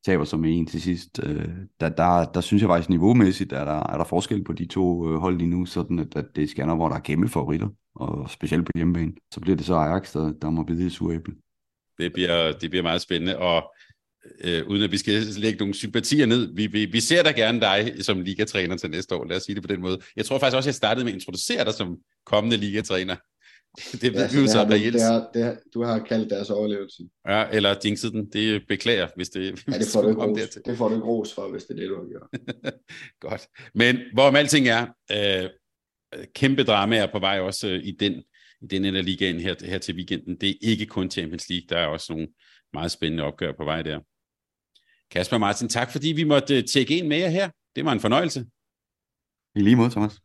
taber som en til sidst. Øh, der, der, der synes jeg faktisk niveaumæssigt, er der, er der forskel på de to øh, hold lige nu, sådan at, at det er Skanderborg, hvor der er kæmpe favoritter, og specielt på hjemmebane. Så bliver det så Ajax, der, der må bide i suræble. Det bliver, det bliver meget spændende, og øh, uden at vi skal lægge nogle sympatier ned, vi, vi, vi ser da gerne dig som ligatræner til næste år, lad os sige det på den måde. Jeg tror faktisk også, at jeg startede med at introducere dig som kommende ligatræner det ved ja, vi jo så reelt. Det det du har kaldt deres overlevelse. Ja, eller jinxet den. Det beklager, hvis det Ja, det får du ikke ros, det får du ikke ros for, hvis det er det, du har gjort. Godt. Men hvorom alting er, øh, kæmpe drama er på vej også øh, i den i den ende af ligaen her, her til weekenden. Det er ikke kun Champions League, der er også nogle meget spændende opgør på vej der. Kasper Martin, tak fordi vi måtte øh, tjekke ind med jer her. Det var en fornøjelse. I lige måde, Thomas.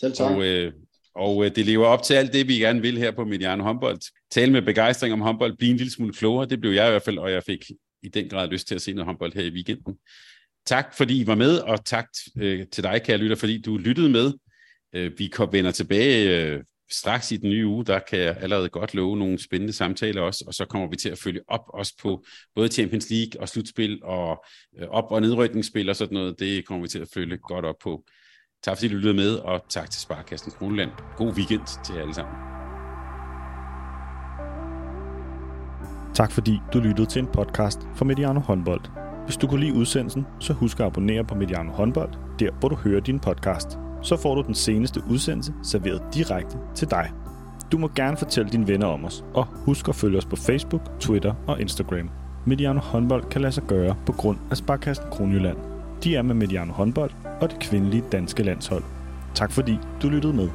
Selv tak. Og øh, og øh, det lever op til alt det, vi gerne vil her på Mediano Håndbold. Tale med begejstring om håndbold, blive en lille smule klogere, det blev jeg i hvert fald, og jeg fik i den grad lyst til at se noget håndbold her i weekenden. Tak fordi I var med, og tak øh, til dig, kære lytter, fordi du lyttede med. Øh, vi vender tilbage øh, straks i den nye uge, der kan jeg allerede godt love nogle spændende samtaler også, og så kommer vi til at følge op også på både Champions League og slutspil og øh, op- og nedrykningsspil og sådan noget. Det kommer vi til at følge godt op på. Tak fordi du lyttede med, og tak til Sparkassen Kroneland. God weekend til jer alle sammen. Tak fordi du lyttede til en podcast fra Mediano Håndbold. Hvis du kunne lide udsendelsen, så husk at abonnere på Mediano Håndbold, der hvor du hører din podcast. Så får du den seneste udsendelse serveret direkte til dig. Du må gerne fortælle dine venner om os, og husk at følge os på Facebook, Twitter og Instagram. Mediano Håndbold kan lade sig gøre på grund af Sparkassen Kronjylland. De er med Mediano Håndbold og det kvindelige danske landshold. Tak fordi du lyttede med.